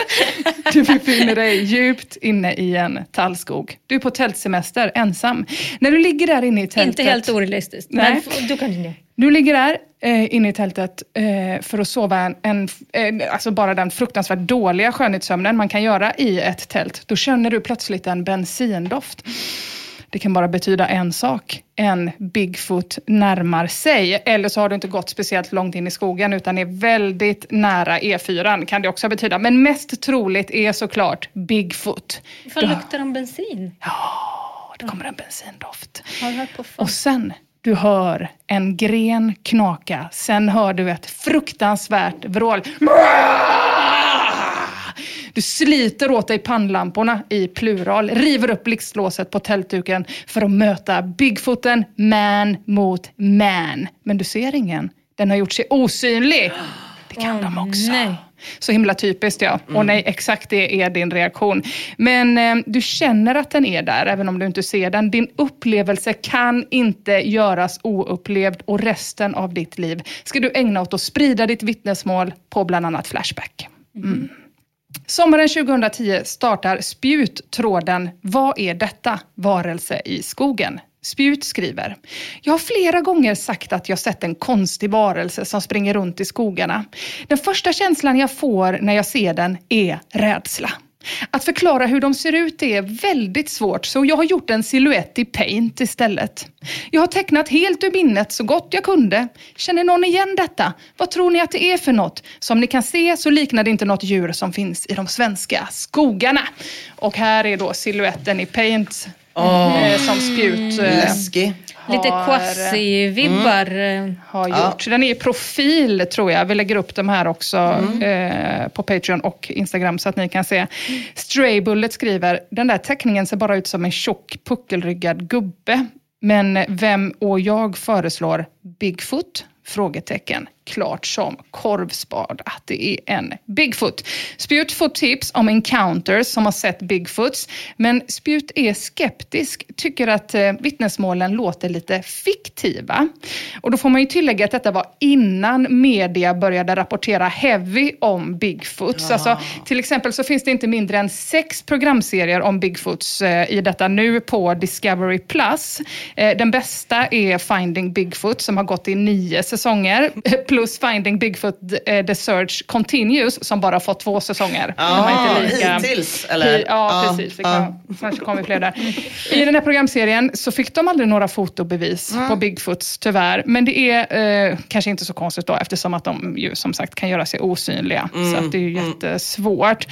du befinner dig djupt inne i en tallskog. Du är på tältsemester, ensam. När du ligger där inne i tältet... Inte helt orealistiskt. Nej. Men du kan Du ligger där eh, inne i tältet eh, för att sova en, en eh, alltså bara den fruktansvärt dåliga skönhetssömnen man kan göra i ett tält. Då känner du plötsligt en bensindoft. Det kan bara betyda en sak. En Bigfoot närmar sig. Eller så har du inte gått speciellt långt in i skogen utan är väldigt nära E4. Kan det också betyda. Men mest troligt är såklart Bigfoot. Du- luktar om bensin? Ja, det kommer en bensindoft. Har du hört på? Och sen, du hör en gren knaka. Sen hör du ett fruktansvärt vrål. Du sliter åt dig pannlamporna i plural, river upp blixtlåset på tältduken för att möta Bigfooten man mot man. Men du ser ingen. Den har gjort sig osynlig. Det kan de också. Så himla typiskt ja. Och nej, exakt det är din reaktion. Men eh, du känner att den är där, även om du inte ser den. Din upplevelse kan inte göras oupplevd och resten av ditt liv ska du ägna åt att sprida ditt vittnesmål på bland annat Flashback. Mm. Sommaren 2010 startar spjuttråden Vad är detta? Varelse i skogen. Spjut skriver, jag har flera gånger sagt att jag sett en konstig varelse som springer runt i skogarna. Den första känslan jag får när jag ser den är rädsla. Att förklara hur de ser ut är väldigt svårt så jag har gjort en silhuett i paint istället. Jag har tecknat helt ur minnet så gott jag kunde. Känner någon igen detta? Vad tror ni att det är för något? Som ni kan se så liknar det inte något djur som finns i de svenska skogarna. Och här är då silhuetten i paint Eh, som spjut. eh, Läskig. Lite har- quasi-vibbar. Mm. har Ja. gjort. Den är i profil tror jag. Vi lägger upp de här också Mm. eh, på Patreon och Instagram så att ni kan se. Stray Bullet skriver, den där teckningen ser bara ut som en tjock puckelryggad gubbe. Men vem och jag föreslår Bigfoot? Frågetecken. Klart som korvspad att det är en Bigfoot. Spjut får tips om encounters som har sett Bigfoots. Men Spjut är skeptisk, tycker att eh, vittnesmålen låter lite fiktiva. Och då får man ju tillägga att detta var innan media började rapportera heavy om Bigfoots. Alltså, till exempel så finns det inte mindre än sex programserier om Bigfoots eh, i detta nu på Discovery+. Plus. Eh, den bästa är Finding Bigfoot som har gått i nio säsonger. Plus Finding Bigfoot eh, The Search Continues som bara fått två säsonger. Ah, inte lika- hittills, eller? Hi- Ja, Ah, precis. Det ah. kan, kanske kommer fler där. I den här programserien så fick de aldrig några fotobevis Mm. på Bigfoots tyvärr. Men det är eh, kanske inte så konstigt då eftersom att de ju som sagt kan göra sig osynliga. Mm, Så att det är ju jättesvårt.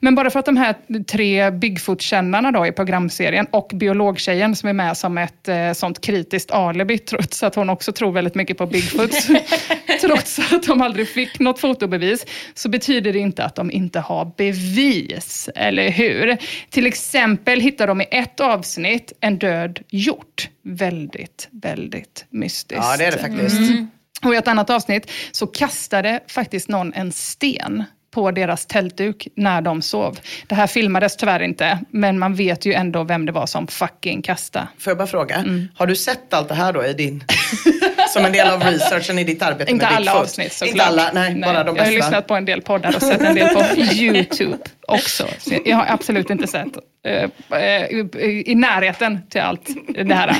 Men bara för att de här tre Bigfoot-kännarna då i programserien och biologtjejen som är med som ett eh, sånt kritiskt alibi trots att hon också tror väldigt mycket på Bigfoots. trots att de aldrig fick något fotobevis så betyder det inte att de inte har bevis, eller hur? Till exempel hittar de i ett avsnitt en död hjort. Väldigt, väldigt mystiskt. Ja, det är det faktiskt. Mm. Och i ett annat avsnitt så kastade faktiskt någon en sten på deras tältduk när de sov. Det här filmades tyvärr inte, men man vet ju ändå vem det var som fucking kastade. Får jag bara fråga, Mm. har du sett allt det här då i din... som en del av researchen i ditt arbete Inte med alla Bigfoot? avsnitt såklart. Inte alla, nej, bara de Jag har bästa. lyssnat på en del poddar och sett en del på YouTube också. Så jag har absolut inte sett eh, eh, i närheten till allt det här.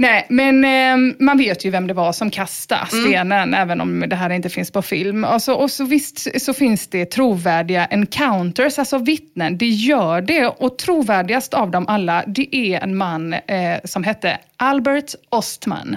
Nej, men eh, man vet ju vem det var som kastade stenen, även om det här inte finns på film. Alltså, och så visst så finns det trovärdiga encounters, alltså vittnen. Det gör det. Och trovärdigast av dem alla, det är en man eh, som hette Albert Ostman.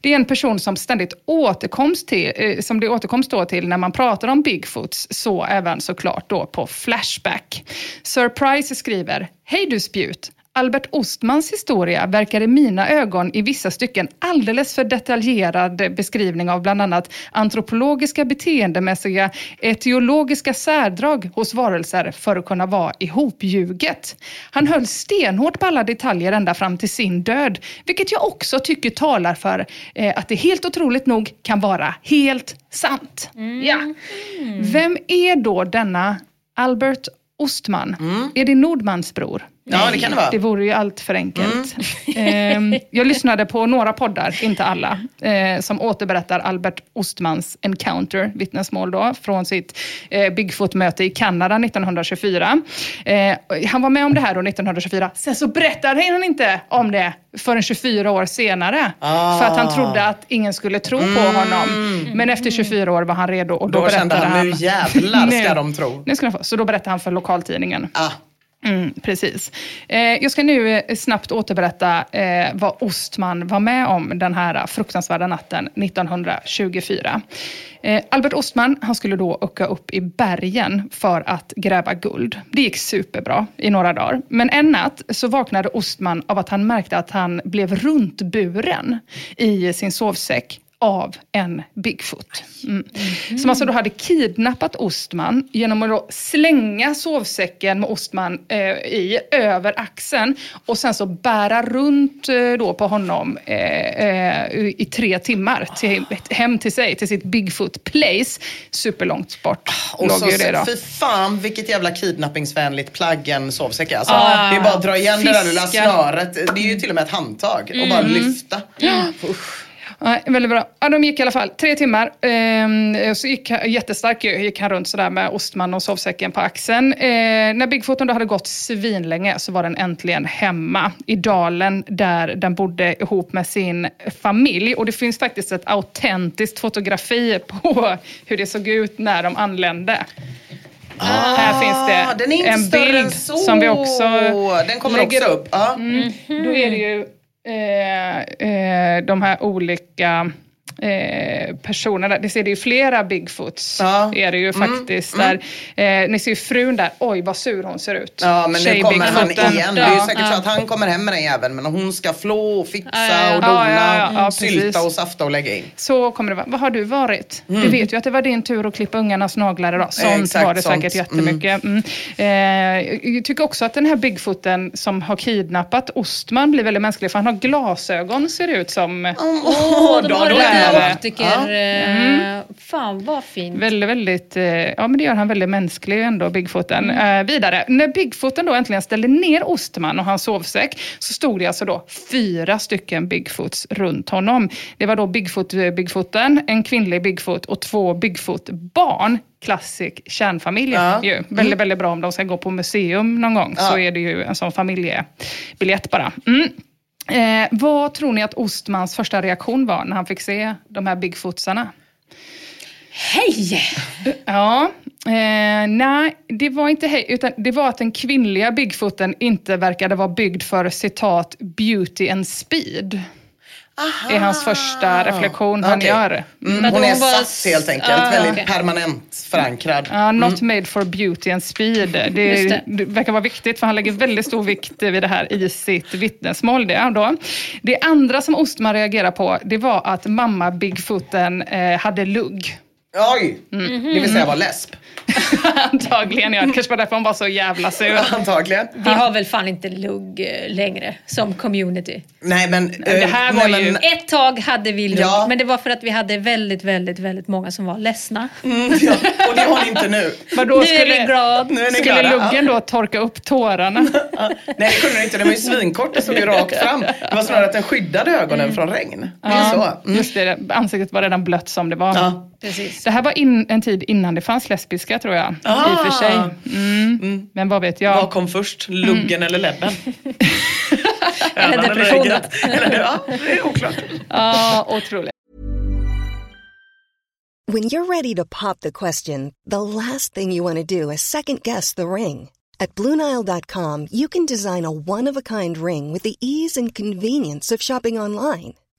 Det är en person som ständigt återkoms till, eh, som det återkoms då till när man pratar om Bigfoots, så även såklart då på Flashback. Surprise skriver, Hej du spjut! Albert Ostmans historia verkar i mina ögon i vissa stycken alldeles för detaljerad beskrivning av bland annat antropologiska, beteendemässiga, etiologiska särdrag hos varelser för att kunna vara ihopljuget. Han höll stenhårt på alla detaljer ända fram till sin död, vilket jag också tycker talar för eh, att det helt otroligt nog kan vara helt sant. Ja. Vem är då denna Albert Ostman? Är det Nordmans bror? Ja, det kan det vara. Det vore ju allt för enkelt. Ehm, jag lyssnade på några poddar, inte alla, eh, som återberättar Albert Ostmans encounter, vittnesmål då, från sitt eh, Bigfoot-möte i Kanada 1924. Eh, han var med om det här då 1924. Sen så berättade han inte om det förrän 24 år senare. Ah. För att han trodde att ingen skulle tro på honom. Men efter 24 år var han redo och då, Då kände berättade han, nu jävlar ska Nu- de tro. Nu ska de få. Så då berättade han för lokaltidningen. Ah. Mm, precis. Eh, jag ska nu eh, snabbt återberätta eh, vad Ostman var med om den här fruktansvärda natten 1924. Eh, Albert Ostman han skulle då åka upp i bergen för att gräva guld. Det gick superbra i några dagar. Men en natt så vaknade Ostman av att han märkte att han blev runtburen i sin sovsäck av en Bigfoot. Mm. Som alltså då hade kidnappat Ostman genom att slänga sovsäcken med Ostman eh, i över axeln och sen så bära runt eh, då på honom eh, eh, i tre timmar till, hem till sig, till sitt Bigfoot place. Superlångt bort Och låg så, ju det då. fy fan vilket jävla kidnappingsvänligt plagg en sovsäck är. Alltså, Ah. det är bara att dra igen det där lilla Fiskar. snöret. Det är ju till och med ett handtag och bara Mm. lyfta. Ja. Usch. Ja, väldigt bra. Ja, de gick i alla fall tre timmar. Ehm, så gick, jättestark gick han runt sådär med ostman och sovsäcken på axeln. Ehm, när Bigfooten då hade gått svinlänge så var den äntligen hemma i dalen där den bodde ihop med sin familj. Och det finns faktiskt ett autentiskt fotografi på hur det såg ut när de anlände. Här finns det Ah, den är inte en bild som vi också Den kommer lägger också upp. Ja. Mm. Då är det ju eh, eh, de här olika eh, personerna. Det ser det ju flera Bigfoots. Är det ju Mm, faktiskt. Där, eh, ni ser ju frun där. Oj vad sur hon ser ut. Ja men nu Tjej kommer han Bigfooten. igen. Det är ju Ja, säkert ja. så att han kommer hem med den jäveln men hon ska flå och fixa Ja, ja, ja. och dona, Ja, ja, ja, sylta och safta och lägga in. Så kommer det vara. Vad har du varit? Mm. Du vet ju att det var din tur att klippa ungarnas naglar idag. Sånt Exakt, var det sånt. säkert jättemycket. Mm. Eh, jag tycker också att den här Bigfooten som har kidnappat Ostman blir väldigt mänsklig. För han har glasögon ser det ut som. Åh, lite är det. Optiker. Ja. Mm. Fan vad fint. Väldigt, väldigt, eh, ja men det gör han väldigt mänsklig ändå, Bigfooten. Eh, vidare, när Bigfooten då äntligen ställde ner Ostman och hans sovsäck så stod det alltså då fyra stycken Bigfoots runt honom. Det var då Bigfoot, eh, Bigfooten, en kvinnlig Bigfoot och två Bigfoot-barn. Klassisk kärnfamilj ju. Väldigt, Mm. väldigt bra om de ska gå på museum någon gång. Så Ja. är det ju en sån familjebiljett bara. Mm. Eh, vad tror ni att Ostmans första reaktion var när han fick se de här Bigfootsarna? Hej! Ja, eh, nej, det var inte hej, utan det var att den kvinnliga Bigfooten inte verkade vara byggd för citat beauty and speed. Det är hans första reflektion han gör. Mm. Hon är satt helt enkelt, Ah, väldigt okej. permanent förankrad. Ja, not made for beauty and speed. Det, det. det. verkar vara viktigt för han lägger väldigt stor vikt vid det här i sitt vittnesmål. Det, då. det andra som Ostman reagerar på det var att mamma Bigfooten eh, hade lugg. Oj! Mm. Det vill säga var läsp. Antagligen, ja. Det kanske var därför hon var så jävla sur. Antagligen. Vi har väl fan inte lugg eh, längre som community. Nej men... Det här var ju- Ett tag hade vi lugg, Ja. men det var för att vi hade väldigt, väldigt, väldigt många som var ledsna. Mm, ja. Och det har ni inte nu. Vadå, nu är skulle- vi glad. Nu är ni Skulle glada. luggen då torka upp tårarna? Nej det kunde den inte, den var ju svinkort, det såg ju rakt fram. Det var snarare att den skyddade ögonen från regn. Det är så. Mm. Just det, ansiktet var redan blött som det var. Ja. Precis. Det här var in, en tid innan det fanns lesbiska tror jag. Ah. I och för sig. Mm. Men vad vet jag? Vad kom först, luggen eller ledden? Eller depressionen. Eller, ja, det är oklart. Ja, otroligt. When you're ready to pop the question, the last thing you want to do is second guess the ring. At Bluenile.com, you can design a one of a kind ring with the ease and convenience of shopping online.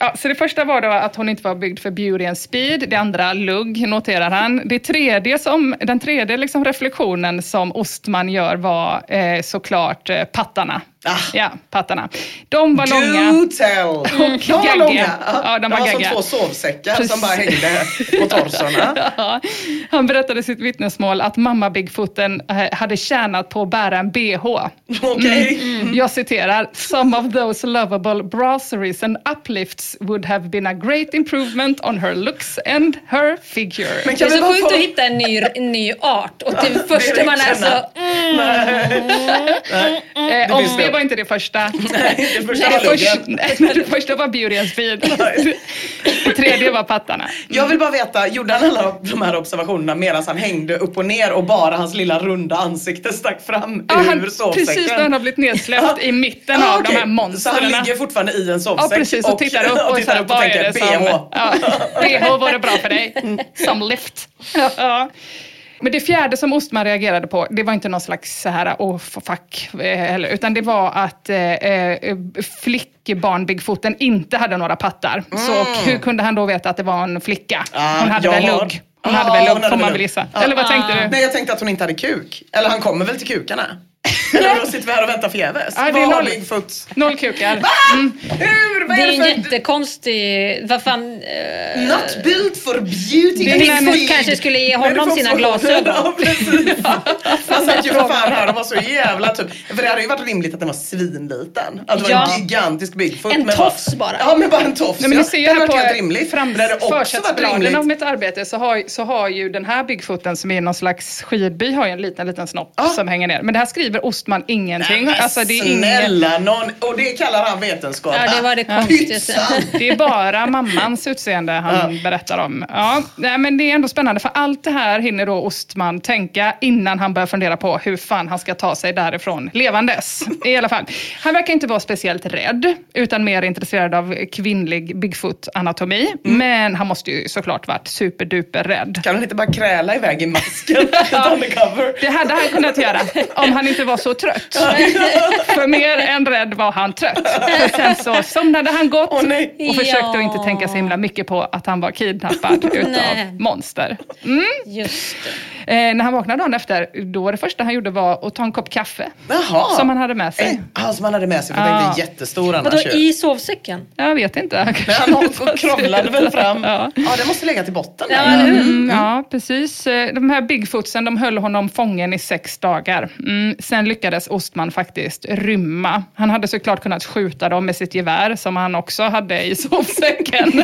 Ja, så det första var då att hon inte var byggd för beauty and speed. Det andra lugg, noterar han. Det tredje som, den tredje liksom reflektionen som Ostman gör var eh, såklart eh, pattarna. Ja, pattarna. De var Do långa. tell! Och De var långa. Ja, de var som gaggiga. två sovsäckar Precis. som bara hängde på torsorna. Ja, han berättade i sitt vittnesmål att mamma Bigfooten eh, hade tjänat på att bära en bh. Okej. Mm. Jag citerar, “Some of those lovable brasseries and uplifts would have been a great improvement on her looks and her figure”. Men Det kan är vi så sjukt få... att hitta en ny, en ny art och det första man är så... Nej, Eh, det och finns det var inte det första. Nej, det första Nej, var först, nej, det första var speed. Det tredje var pattarna. Jag vill bara veta, gjorde han alla de här observationerna medan han hängde upp och ner och bara hans lilla runda ansikte stack fram Ja, ur han, sovsäcken? precis när han har blivit nedsläppt i mitten Ja, av okej. de här Så monstren. han ligger fortfarande i en sovsäck Ja, precis. Och tittar upp och, tittar så, upp och är tänker. BH. Ja, BH var det bra för dig. Som lift. Ja. Men det fjärde som Ostman reagerade på, det var inte någon slags så här, oh, fuck, eh, heller, utan det var att eh, eh, flickbarn Bigfooten inte hade några pattar. Så hur kunde han då veta att det var en flicka? Hon hade väl har- lugg? Hon Ja, hade väl lugg, får man väl gissa. Ja. Eller vad tänkte du? Nej, jag tänkte att hon inte hade kuk. Eller han kommer väl till kukarna? Eller då sitter vi här och väntar förgäves. Ja, det är noll-? Noll kukar. Mm. Hur? Vad Det är är en det för... jättekonstig... Vad fan... eh, Not built for beauty Det är and en- Bigfoot kanske skulle ge det honom sina glasögon. Ja, precis. Han satt ju för fan här och var så jävla typ. För det hade ju varit rimligt att den var svinliten. Att det var Ja. en gigantisk Bigfoot. En men tofs bara. Ja, men bara en tofs. Nej, men ja. ni ser ju det hade här på helt rimligt. det försättsbladen av mitt arbete så har, så har ju den här Bigfooten som är någon slags skidby har ju en liten, liten snopp som hänger ner. Men det här skriver Ostman ingenting. Men alltså, det är ingen, snälla någon. Och det kallar han vetenskap. Ja, det var det Ja. konstigaste. det är bara mammans utseende han berättar om. Ja, nej, men det är ändå spännande för allt det här hinner då Ostman tänka innan han börjar fundera på hur fan han ska ta sig därifrån levandes. I alla fall. Han verkar inte vara speciellt rädd utan mer intresserad av kvinnlig Bigfoot-anatomi. Men han måste ju såklart varit superduper rädd. Kan han inte bara kräla iväg i masken? Undercover. Det hade han kunnat göra om han inte var så trött. För mer än rädd var han trött. För sen så somnade han gott och försökte att inte tänka så himla mycket på att han var kidnappad utav monster. Mm. Just det. Eh, när han vaknade dagen efter, då var det första han gjorde var att ta en kopp kaffe. Jaha. Som han hade med sig. Eh, Ja, som han hade med sig för den Ja. är jättestor Vadå annars ju. i sovsäcken? Jag vet inte. Men han kravlade väl fram. Ja. Ja, det måste lägga till botten. Ja? Mm, ja, precis. Eh, De här Bigfootsen de höll honom fången i sex dagar. Mm, sen lyckades Ostman faktiskt rymma. Han hade såklart kunnat skjuta dem med sitt gevär som han också hade i sovsäcken.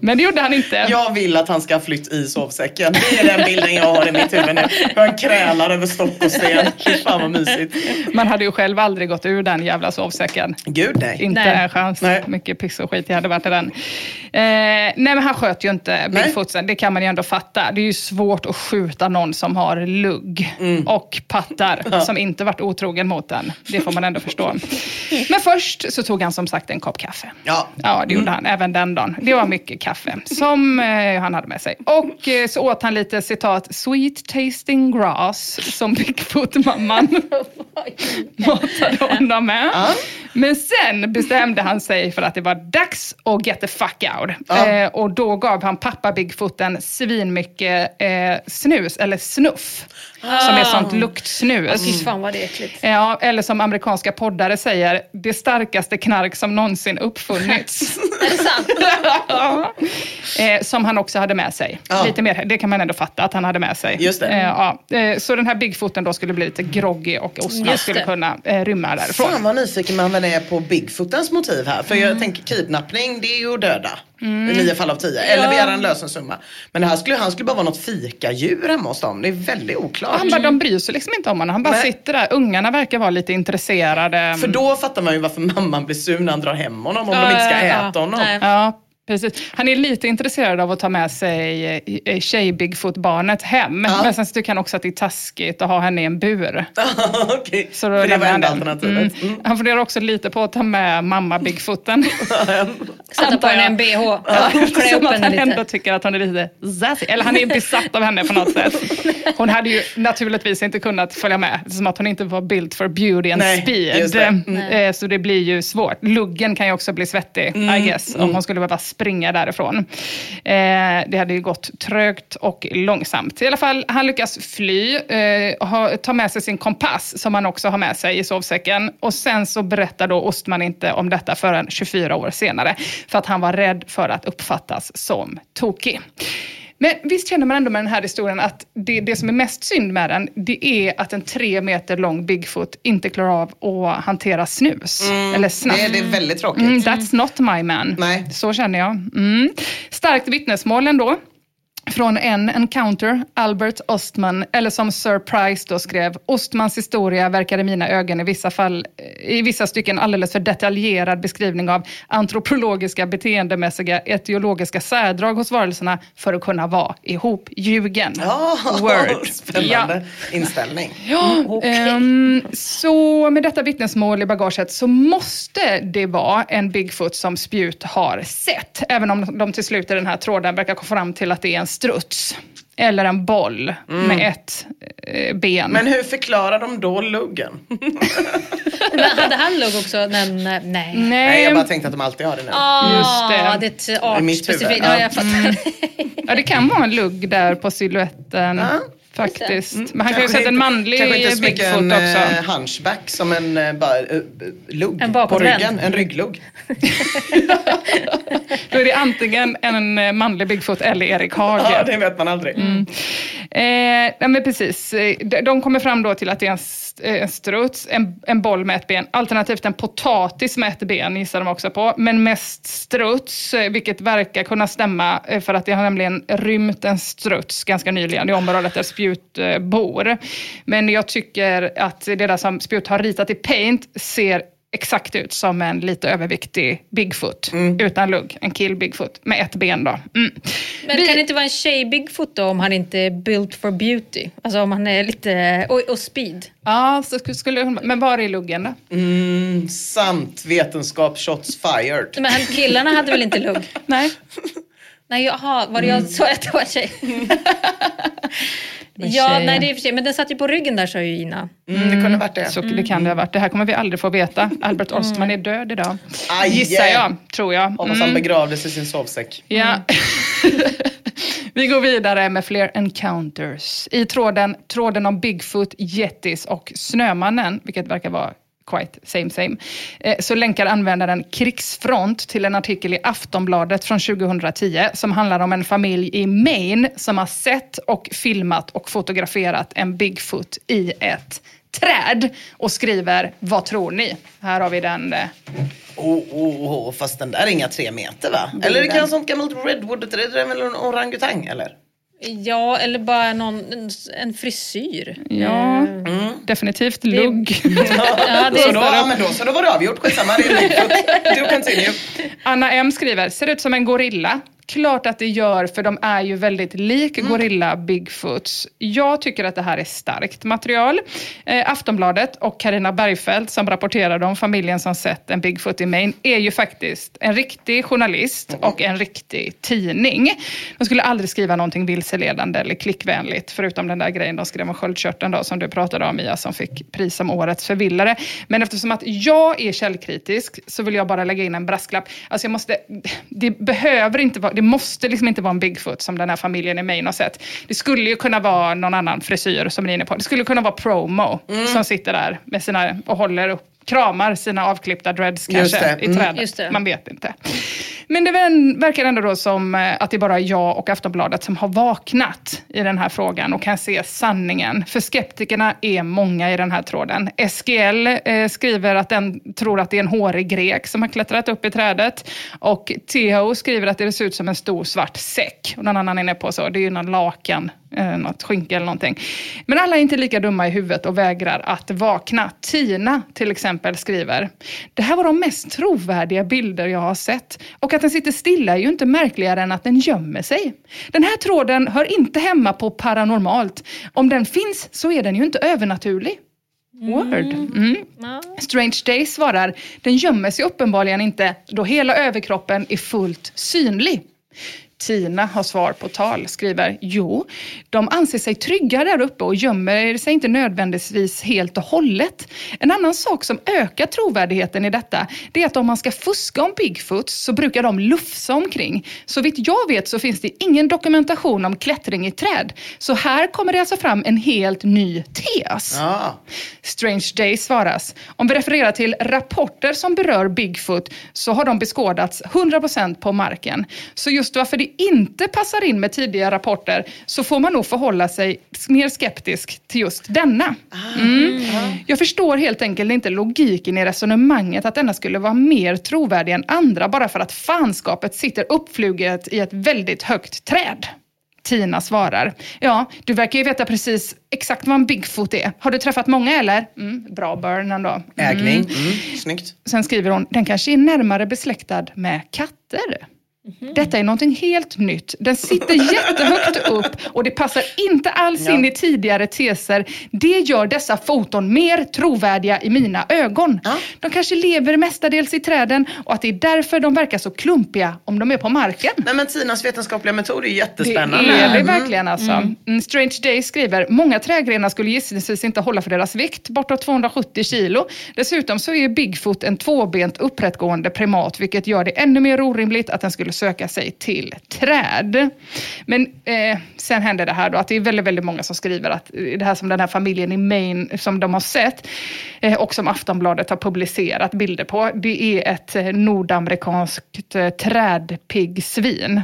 Men det gjorde han inte. Jag vill att han ska ha flytt i sovsäcken. Det är den bilden jag har i mitt huvud nu. Hur han krälar över stock och sten. Fan vad mysigt. Man hade ju själv aldrig gått ur den jävla sovsäcken. Gud nej. Inte Nej. en chans. Nej. Mycket piss och skit jag hade varit i den. Eh, nej men han sköt ju inte Bigfootsen, det kan man ju ändå fatta. Det är ju svårt att skjuta någon som har lugg Mm. och pattar som inte varit otrogen mot den. Det får man ändå förstå. Men först så tog han som sagt en kopp kaffe. Ja. Ja, det gjorde han även den dagen. Det var mycket kaffe som eh, han hade med sig. Och eh, så åt han lite citat sweet tasting grass som Bigfoot-mamman matade honom med. Men sen bestämde han sig för att det var dags att get the fuck out. Ja. Eh, och då gav han pappa Bigfooten svinmycket eh, snus, eller snuff. Som är sånt luktsnus. Fy fan vad det är äckligt. Ja, eller som amerikanska poddare säger, det starkaste knark som någonsin uppfunnits. Är det sant? ja. eh, som han också hade med sig. Ja. Lite mer, det kan man ändå fatta att han hade med sig. Just det. Eh, ja. eh, så den här Bigfooten då skulle bli lite groggy och Ostman Just skulle det. kunna rymma därifrån. Fan vad nyfiken man väl är på Bigfootens motiv här. För Mm. jag tänker kidnappning, det är ju att döda. I nio fall av tio. Eller Ja. begära en lösensumma. Men det här skulle, han skulle bara vara något fikadjur hemma hos dem. Det är väldigt oklart. Han bara, de bryr sig liksom inte om honom. Han bara Nej. sitter där. Ungarna verkar vara lite intresserade. För då fattar man ju varför mamman blir sur när han drar hem honom om Ja, de inte ska ja, äta honom. nej. Ja, precis. Han är lite intresserad av att ta med sig eh, tjej-Bigfoot-barnet hem. Ja. Men sen så tycker han också att det är taskigt att ha henne i en bur. Okej, Så då för det var han enda alternativet. Mm. Han funderar också lite på att ta med mamma Bigfooten. Sätta på henne en bh. Klä Som upp att henne han ändå lite. tycker att hon är lite zassy. Eller han är besatt av henne på något sätt. Hon hade ju naturligtvis inte kunnat följa med. Som att hon inte var built for beauty and Nej, speed. det. Eh, Så det blir ju svårt. Luggen kan ju också bli svettig, I guess. Om hon skulle behöva springa därifrån. Eh, det hade ju gått trögt och långsamt. I alla fall, han lyckas fly, eh, ha, ta med sig sin kompass som han också har med sig i sovsäcken. Och sen så berättar då Ostman inte om detta förrän 24 år senare. För att han var rädd för att uppfattas som tokig. Men visst känner man ändå med den här historien att det, det som är mest synd med den, det är att en tre meter lång Bigfoot inte klarar av att hantera snus. Mm, eller snack. det- det är väldigt tråkigt. Mm, that's not my man. Nej. Så känner jag. Mm. Starkt vittnesmål ändå. Från en encounter, Albert Ostman, eller som Sir Price då skrev, Ostmans historia verkar i mina ögon i vissa fall, i vissa stycken alldeles för detaljerad beskrivning av antropologiska, beteendemässiga, etiologiska särdrag hos varelserna för att kunna vara ihopljugen. Ja, Word. spännande inställning. Ja, ehm, så med detta vittnesmål i bagaget så måste det vara en Bigfoot som Spjut har sett. Även om de till slut i den här tråden verkar komma fram till att det är en struts. Eller en boll Mm. med ett eh, ben. Men hur förklarar de då luggen? Men hade han lugg också? Men, nej. Nej, Nej, jag bara tänkte att de alltid har det nu. Ah, Just det. det är ett artspecifikt. ja. Ja. Mm. Ja, det kan vara en lugg där på siluetten. Faktiskt. Men han kan ju sett en manlig Kanske inte så mycket Bigfoot en också. eh, hunchback som en uh, bara, eh, lugg En på ryggen. En rygglugg. Då är det antingen en eh, manlig Bigfoot eller Erik Hager. Ja, det vet man aldrig. Mm. Eh, men precis. Eh, de- kommer fram då till att det är en, eh, en struts, en, en boll med ett ben, alternativt en potatis med ett ben gissar de också på. Men mest struts, vilket verkar kunna stämma för att det har nämligen rymt en struts ganska nyligen i området där Spjut bor. Men jag tycker att det där som Spjut har ritat i paint ser exakt ut som en lite överviktig Bigfoot utan lugg. En kill Bigfoot med ett ben då. Mm. Men kan det inte vara en tjej Bigfoot då om han inte är built for beauty? Alltså om han är lite... Och, och speed. Ja, så skulle- hon, men var är luggen då? Mm, sant vetenskap shots fired. Men killarna hade väl inte lugg? Nej. Nej, jaha, var det jag så att det var tjej? Men ja, nej det är för sig, men den satt ju på ryggen där sa ju Ina. Mm, det kunde varit det. Så det kan det ha varit. Det här kommer vi aldrig få veta. Albert Ostman är död idag. Aj, Gissar jag, tror jag. Hoppas han Mm. begravdes i sin sovsäck. Ja. Vi går vidare med fler encounters. I tråden, tråden om Bigfoot, Yetis och Snömannen, vilket verkar vara quite same same, eh, så länkar användaren Krigsfront till en artikel i Aftonbladet från 2010 som handlar om en familj i Maine som har sett och filmat och fotograferat en Bigfoot i ett träd och skriver Vad tror ni? Här har vi den. eh, Oh, oh, oh, fast den där är inga tre meter va? Bilden. Eller det kan vara sånt gammalt redwood-träd, det är väl en orangutang eller? Ja, eller bara någon, en, frisyr. Ja, Eh, definitivt lugg. Ja, det så, är då, ja, men då, så då var det avgjort, skitsamma. Det är. Anna M skriver, ser ut som en gorilla. Klart att det gör, för de är ju väldigt lik gorilla Bigfoots. Jag tycker att det här är starkt material. Eh, Aftonbladet och Karina Bergfeldt som rapporterade om familjen som sett en Bigfoot i Maine är ju faktiskt en riktig journalist och en riktig tidning. De skulle aldrig skriva någonting vilseledande eller klickvänligt, förutom den där grejen de skrev om sköldkörteln då, som du pratade om Mia, som fick pris som årets förvillare. Men eftersom att jag är källkritisk så vill jag bara lägga in en brasklapp. Alltså jag måste, det behöver inte vara, det måste liksom inte vara en Bigfoot som den här familjen i Maine har sett. Det skulle ju kunna vara någon annan frisyr som ni är inne på. Det skulle kunna vara Promo som sitter där med sina, och håller upp kramar sina avklippta dreads Just kanske i Mm. trädet. Man vet inte. Men det ver- verkar ändå då som eh, att det är bara jag och Aftonbladet som har vaknat i den här frågan och kan se sanningen. För skeptikerna är många i den här tråden. SGL eh, skriver att den tror att det är en hårig grek som har klättrat upp i trädet. Och TH skriver att det ser ut som en stor svart säck. Och någon annan är inne på så, det är ju någon lakan, eh, något skynke eller någonting. Men alla är inte lika dumma i huvudet och vägrar att vakna. Tina till exempel skriver, det här var de mest trovärdiga bilder jag har sett. Och att den sitter stilla är ju inte märkligare än att den gömmer sig. Den här tråden hör inte hemma på paranormalt. Om den finns så är den ju inte övernaturlig. Word. Mm. Strange Day svarar, den gömmer sig uppenbarligen inte då hela överkroppen är fullt synlig. Tina har svar på tal, skriver Jo, de anser sig trygga där uppe och gömmer sig inte nödvändigtvis helt och hållet. En annan sak som ökar trovärdigheten i detta, det är att om man ska fuska om Bigfoot så brukar de lufsa omkring. Så vitt jag vet så finns det ingen dokumentation om klättring i träd. Så här kommer det alltså fram en helt ny tes. Strange Day svaras. Om vi refererar till rapporter som berör Bigfoot så har de beskådats 100% på marken. Så just varför det inte passar in med tidiga rapporter så får man nog förhålla sig mer skeptisk till just denna. Mm. Jag förstår helt enkelt inte logiken i resonemanget att denna skulle vara mer trovärdig än andra bara för att fanskapet sitter uppfluget i ett väldigt högt träd. Tina svarar. Ja, du verkar ju veta precis exakt vad en Bigfoot är. Har du träffat många eller? Mm, bra burn ändå. Ägning. Mm. Mm. Snyggt. Sen skriver hon, den kanske är närmare besläktad med katter. Detta är någonting helt nytt. Den sitter jättehögt upp och det passar inte alls in i tidigare teser. Det gör dessa foton mer trovärdiga i mina ögon. De kanske lever mestadels i träden och att det är därför de verkar så klumpiga om de är på marken. Nej men Tinas vetenskapliga metod är jättespännande. Det är det Mm. verkligen alltså. Mm. Mm, Strange Day skriver, många trädgrenar skulle gissningsvis inte hålla för deras vikt, bortåt 270 kilo. Dessutom så är Bigfoot en tvåbent upprättgående primat, vilket gör det ännu mer orimligt att den skulle söka sig till träd. Men eh, sen händer det här då, att det är väldigt, väldigt många som skriver att det här som den här familjen i Maine, som de har sett, eh, och som Aftonbladet har publicerat bilder på, det är ett eh, nordamerikanskt eh, trädpiggsvin.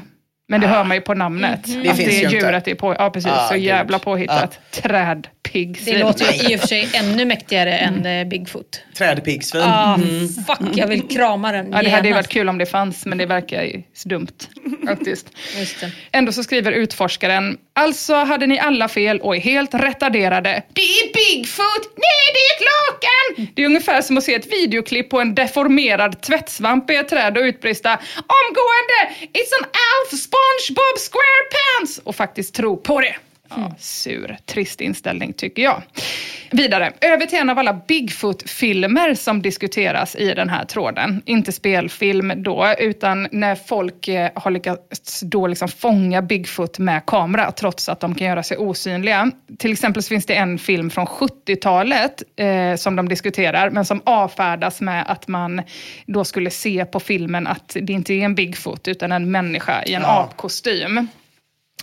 Men det hör man ju på namnet. Mhm. Att Det det, är inte. djuret är på. Ja, precis. Ah, så gud. jävla påhittat. Trädpiggsvin. Det låter ju i och för sig ännu mäktigare än eh, Bigfoot. Trädpiggsvin. Ah, Mm. Fuck, jag vill krama den Ja, det hade ju varit kul om det fanns, men det verkar ju dumt faktiskt. Just det. Ändå så skriver utforskaren, alltså hade ni alla fel och är helt retarderade. Det är Bigfoot! Nej, det är ett lakan! Det är ungefär som att se ett videoklipp på en deformerad tvättsvamp i ett träd och utbrista omgående It's an Alf SpongeBob SquarePants! Och faktiskt tro på det. Ja, sur, trist inställning tycker jag. Vidare, över till en av alla Bigfoot-filmer som diskuteras i den här tråden. Inte spelfilm då, utan när folk eh, har lyckats då liksom fånga Bigfoot med kamera, trots att de kan göra sig osynliga. Till exempel så finns det en film från 70-talet eh, som de diskuterar, men som avfärdas med att man då skulle se på filmen att det inte är en Bigfoot, utan en människa i en Ja. apkostym.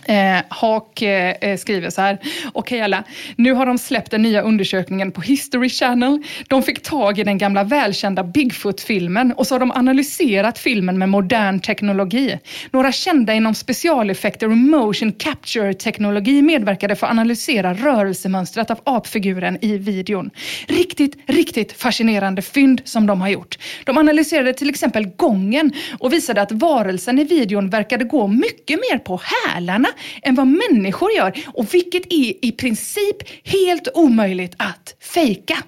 Eh, Haak eh, eh, skriver så här. Okej alla, nu har de släppt den nya undersökningen på History Channel. De fick tag i den gamla välkända Bigfoot-filmen och så har de analyserat filmen med modern teknologi. Några kända inom specialeffekter och motion capture-teknologi medverkade för att analysera rörelsemönstret av apfiguren i videon. Riktigt, riktigt fascinerande fynd som de har gjort. De analyserade till exempel gången och visade att varelsen i videon verkade gå mycket mer på hälarna än vad människor gör och vilket är i princip helt omöjligt att fejka.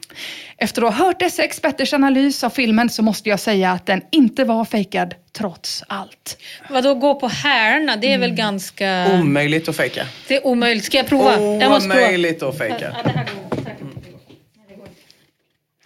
Efter att ha hört dessa experters analys av filmen så måste jag säga att den inte var fejkad trots allt. Vadå gå på härna? Det är väl ganska... Omöjligt att fejka. Det är omöjligt. Ska jag prova? jag måste prova. Omöjligt att fejka.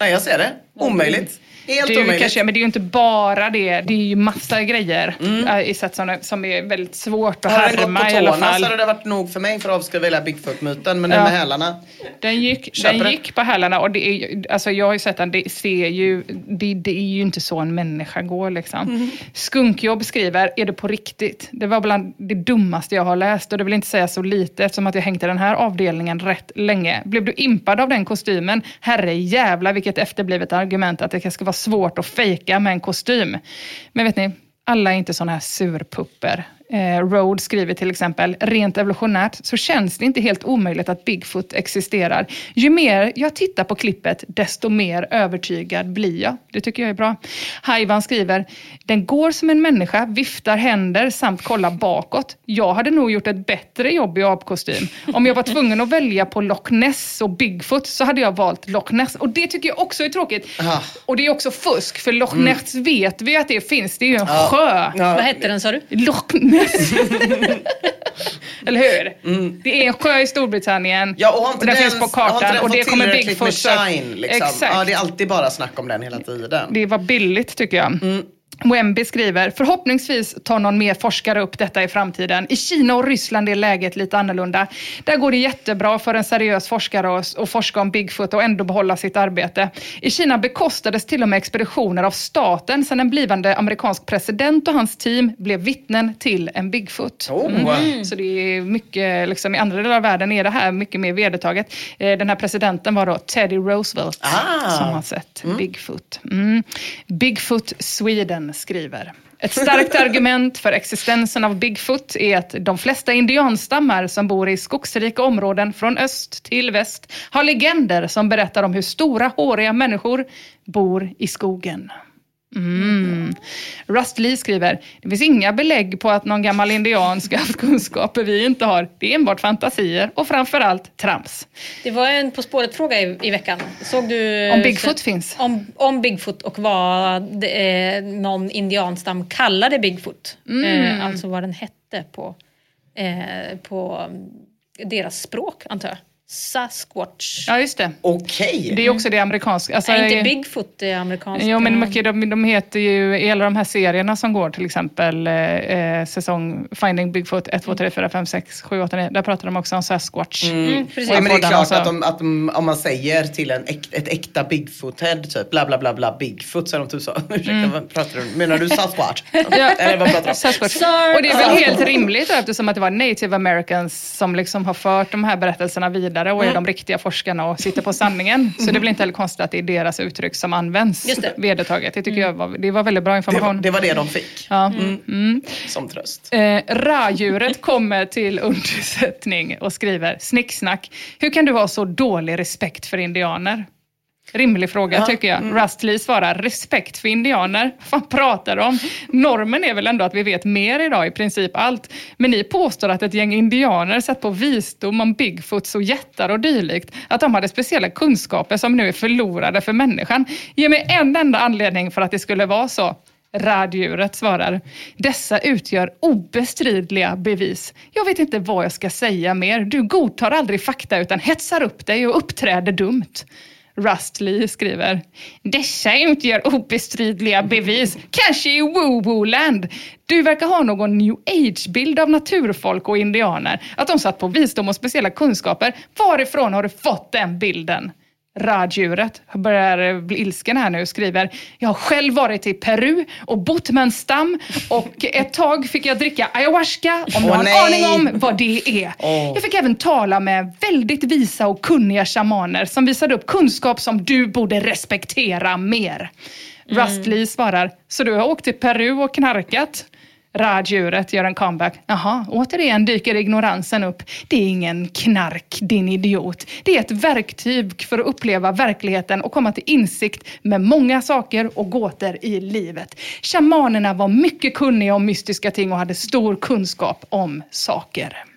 Nej, jag ser det. Omöjligt. Helt det är omöjligt. kanske, men det är ju inte bara det. Det är ju massa grejer äh, i sätt som, som är väldigt svårt att Har den gått härma på i alla tårna så fall. hade det varit nog för mig för att avskriva hela Bigfoot-myten. Men den Ja. med hälarna. Den gick, den gick på hälarna och det är, alltså jag har ju sett den, det ser ju, det, det är ju inte så en människa går liksom. Mhm. Skunkjobb skriver, är det på riktigt? Det var bland det dummaste jag har läst och det vill inte säga så lite eftersom att jag hängt i den här avdelningen rätt länge. Blev du impad av den kostymen? Herre jävla vilket efterblivet argument att det ska vara svårt att fejka med en kostym. Men vet ni, alla är inte sådana här surpupper. Eh, Road skriver till exempel, rent evolutionärt så känns det inte helt omöjligt att Bigfoot existerar. Ju mer jag tittar på klippet, desto mer övertygad blir jag. Det tycker jag är bra. Haivan skriver, den går som en människa, viftar händer samt kollar bakåt. Jag hade nog gjort ett bättre jobb i apkostym. Om jag var tvungen att välja på Loch Ness och Bigfoot så hade jag valt Loch Ness. Och det tycker jag också är tråkigt. Och det är också fusk, för Loch Mm. Ness vet vi att det finns. Det är ju en Ja. sjö. Vad hette den sa du? Loch Ness. Eller hur? Det är en sjö i Storbritannien. Ja, och har inte den den, finns på kartan. Och det kommer Bigfoot... med shine liksom? Exakt. Ja, det är alltid bara snack om den hela tiden. Det var billigt tycker jag. Wemby skriver, förhoppningsvis tar någon mer forskare upp detta i framtiden. I Kina och Ryssland är läget lite annorlunda. Där går det jättebra för en seriös forskare att forska om Bigfoot och ändå behålla sitt arbete. I Kina bekostades till och med expeditioner av staten sedan en blivande amerikansk president och hans team blev vittnen till en Bigfoot. Oh. Så det är mycket, liksom, i andra delar av världen är det här mycket mer vedertaget. Eh, Den här presidenten var då Teddy Roosevelt Ah. som har sett Bigfoot. Mm. Bigfoot Sweden skriver. Ett starkt argument för existensen av Bigfoot är att de flesta indianstammar som bor i skogsrika områden från öst till väst har legender som berättar om hur stora håriga människor bor i skogen. Mm. Rust Lee skriver, det finns inga belägg på att någon gammal indian ska ha haft kunskaper vi inte har. Det är enbart fantasier och framförallt trams. Det var en På spåret-fråga i, i veckan. Såg du... Om Bigfoot finns? Om, om Bigfoot och vad eh, någon indianstam kallade Bigfoot. Mm. Eh, alltså vad den hette på, eh, på deras språk, antar jag. Sasquatch. Ja, just det. Okej. Det är också det amerikanska. Alltså, Nej, inte Bigfoot, det är amerikanska. Jo, men mycket, de, de heter ju, i alla de här serierna som går, till exempel eh, eh, säsong Finding Bigfoot 1, 2, 3, 4, 5, 6, 7, 8, 9. Där pratar de också om Sasquatch. Mm. Och Ja, men det är klart så- att, de, att de, om man säger till en äk, ett äkta Bigfoot-head, typ bla bla bla bla Bigfoot, så är de typ så. Ursäkta, vad pratar du Menar du Sasquatch? Eller vad pratar du om? Sasquatch. Och det är väl helt rimligt då, eftersom att det var native americans som liksom har fört de här berättelserna vidare och är Mm. de riktiga forskarna och sitter på sanningen. Så det är väl inte heller konstigt att det är deras uttryck som används Just det. vedertaget. Det tycker jag var, det var väldigt bra Det information. var, det var det de fick. Ja. Mm. Som tröst. Eh, Radjuret kommer till undsättning och skriver snicksnack. Hur kan du ha så dålig respekt för indianer? Rimlig fråga Ja, tycker jag. mm. Rustley svarar respekt för indianer. Vad pratar du om? Normen är väl ändå att vi vet mer idag, i princip allt. Men ni påstår att ett gäng indianer satt på visdom om Bigfoots och jättar och dylikt. Att de hade speciella kunskaper som nu är förlorade för människan. Ge mig en enda anledning för att det skulle vara så. Raddjuret svarar, dessa utgör obestridliga bevis. Jag vet inte vad jag ska säga mer. Du godtar aldrig fakta utan hetsar upp dig och uppträder dumt. Rustley skriver, dessa utgör obestridliga bevis, kanske i woo-woo-land. Du verkar ha någon new age-bild av naturfolk och indianer, att de satt på visdom och speciella kunskaper. Varifrån har du fått den bilden? Raddjuret börjar bli ilsken här nu och skriver Jag har själv varit i Peru och bott med en stam och ett tag fick jag dricka ayahuasca om du Åh, har en aning om vad det är. Åh. Jag fick även tala med väldigt visa och kunniga shamaner som visade upp kunskap som du borde respektera mer. Rustley svarar, så du har åkt till Peru och knarkat? Raddjuret gör en comeback. Jaha, återigen dyker ignoransen upp. Det är ingen knark, din idiot. Det är ett verktyg för att uppleva verkligheten och komma till insikt med många saker och gåtor i livet. Shamanerna var mycket kunniga om mystiska ting och hade stor kunskap om saker.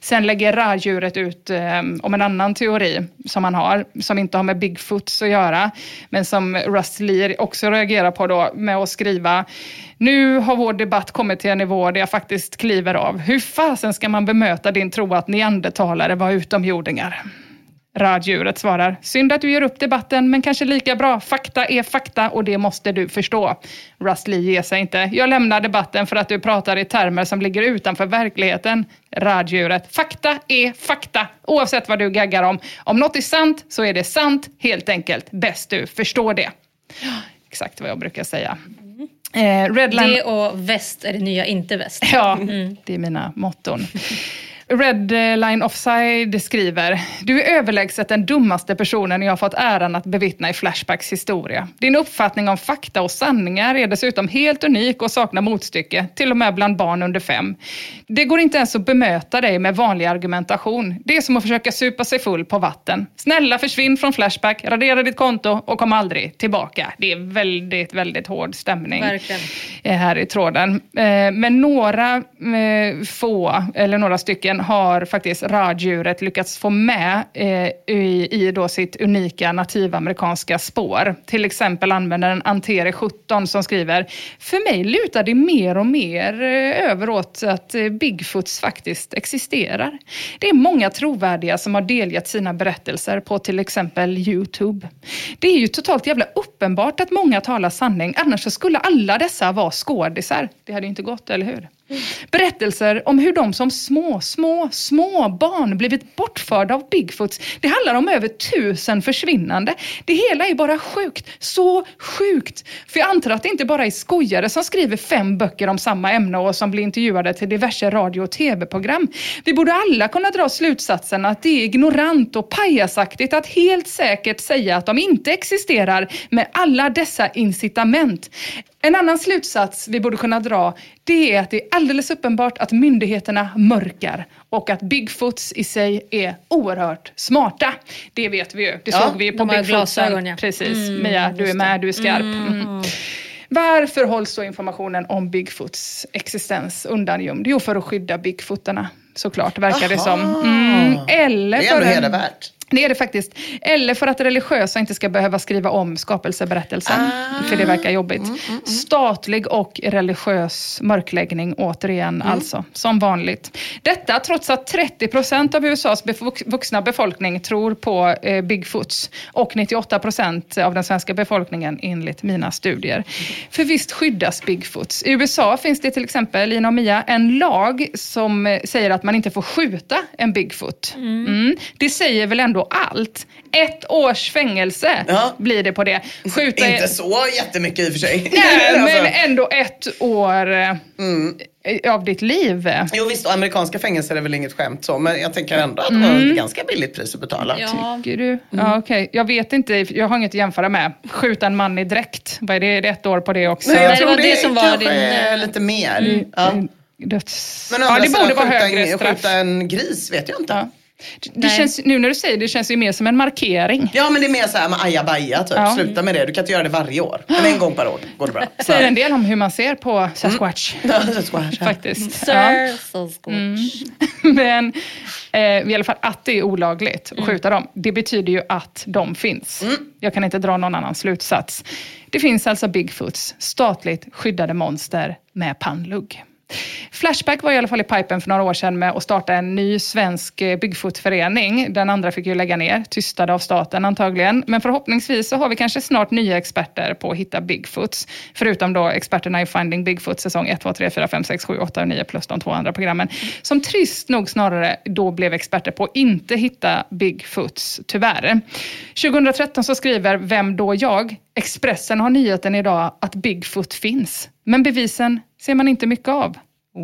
Sen lägger raddjuret ut eh, om en annan teori som han har, som inte har med Bigfoots att göra, men som Russ Lear också reagerar på då med att skriva nu har vår debatt kommit till en nivå där jag faktiskt kliver av. Hur fasen ska man bemöta din tro att neandertalare var utomjordingar? Raddjuret svarar, synd att du ger upp debatten, men kanske lika bra. Fakta är fakta och det måste du förstå. Rustley ger sig inte. Jag lämnar debatten för att du pratar i termer som ligger utanför verkligheten. Raddjuret, fakta är fakta, oavsett vad du gaggar om. Om något är sant så är det sant, helt enkelt. Bäst du förstår det. Exakt vad jag brukar säga. Eh, Redline... Det och väst är det nya inte väst. Ja, det är mina motton. Red Line Offside skriver, du är överlägset den dummaste personen jag har fått äran att bevittna i Flashbacks historia. Din uppfattning om fakta och sanningar är dessutom helt unik och saknar motstycke, till och med bland barn under fem. Det går inte ens att bemöta dig med vanlig argumentation. Det är som att försöka supa sig full på vatten. Snälla försvinn från Flashback, radera ditt konto och kom aldrig tillbaka. Det är väldigt, väldigt hård stämning Verkligen. eh, här i tråden. Eh, Men några eh, få, eller några stycken, Äntligen har faktiskt radjuret lyckats få med eh, i, i då sitt unika nativamerikanska spår. Till exempel använder den Antere 17 som skriver För mig lutar det mer och mer eh, att eh, Bigfoots faktiskt existerar. Det är många trovärdiga som har delgett sina berättelser på till exempel Youtube. Det är ju totalt jävla uppenbart att många talar sanning, annars så skulle alla dessa vara skådisar. Det hade ju inte gått, eller hur? Berättelser om hur de som små, små, små barn blivit bortförda av Bigfoots. Det handlar om över tusen försvinnande. Det hela är bara sjukt. Så sjukt. För jag antar att det inte bara är skojare som skriver fem böcker om samma ämne och som blir intervjuade till diverse radio och tv-program. Vi borde alla kunna dra slutsatsen att det är ignorant och pajasaktigt att helt säkert säga att de inte existerar med alla dessa incitament. En annan slutsats vi borde kunna dra det är att det är alldeles uppenbart att myndigheterna mörkar och att Bigfoots i sig är oerhört smarta. Det vet vi ju. Det Ja, såg vi ju på Bigfootsen. ja. Precis. Mm, Mia, du är med, du är skarp. Mm. Mm. Varför hålls då informationen om Bigfoots existens undangömd? Jo, för att skydda Bigfootarna såklart, verkar det som. Mm. Eller Det är ändå hedervärt. Det är det faktiskt. Eller för att religiösa inte ska behöva skriva om skapelseberättelsen. Ah. För det verkar jobbigt. Mm, Statlig och religiös mörkläggning återigen Mm. alltså. Som vanligt. Detta trots att 30 procent av USAs vuxna befolkning tror på eh, Bigfoots. Och 98 procent av den svenska befolkningen enligt mina studier. För visst skyddas Bigfoots. I USA finns det till exempel, Lina och Mia, en lag som eh, säger att man inte får skjuta en Bigfoot. Mm. Det säger väl ändå allt. Ett års fängelse blir det på det. Skjuta Inte så jättemycket i och för sig. Nej, Alltså. men ändå ett år eh, av ditt liv. Jo visst, och amerikanska fängelser är väl inget skämt så, men jag tänker ändå att det Mm. var ett ganska billigt pris att betala. Tycker du? Ja, okej. Jag vet inte, jag har inget att jämföra med. Skjuta en man i dräkt, vad är det? Är det ett år på det också? Nej, jag det tror var det, det som var din, är eh, lite mer. Mm, Ja. Döds... Men å ja, andra det borde vara högre en, straff. skjuta en gris vet jag inte. Det Nej. känns, nu när du säger det, det känns ju mer som en markering. Ja men det är mer såhär med ajabaja typ. Ja. Sluta med det. Du kan inte göra det varje år. Men en gång per år går det bra. Säger en del om hur man ser på Sasquatch. Ja, Sasquatch, ja. Faktiskt. Sir Ja. Sasquatch. Mm. Men eh, i alla fall att det är olagligt att skjuta dem, det betyder ju att de finns. Jag kan inte dra någon annan slutsats. Det finns alltså Bigfoots, statligt skyddade monster med pannlugg. Flashback var i alla fall i pipen för några år sedan med att starta en ny svensk eh, byggfotförening. Bigfoot-förening. Den andra fick ju lägga ner, tystade av staten antagligen. Men förhoppningsvis så har vi kanske snart nya experter på att hitta Bigfoots. Förutom då experterna i Finding Bigfoot säsong 1, 2, 3, 4, 5, 6, 7, 8 och 9 plus de två andra programmen. Som trist nog snarare då blev experter på att inte hitta Bigfoots, tyvärr. 2013 så skriver Vem då jag? Expressen har nyheten idag att Bigfoot finns. Men bevisen ser man inte mycket av.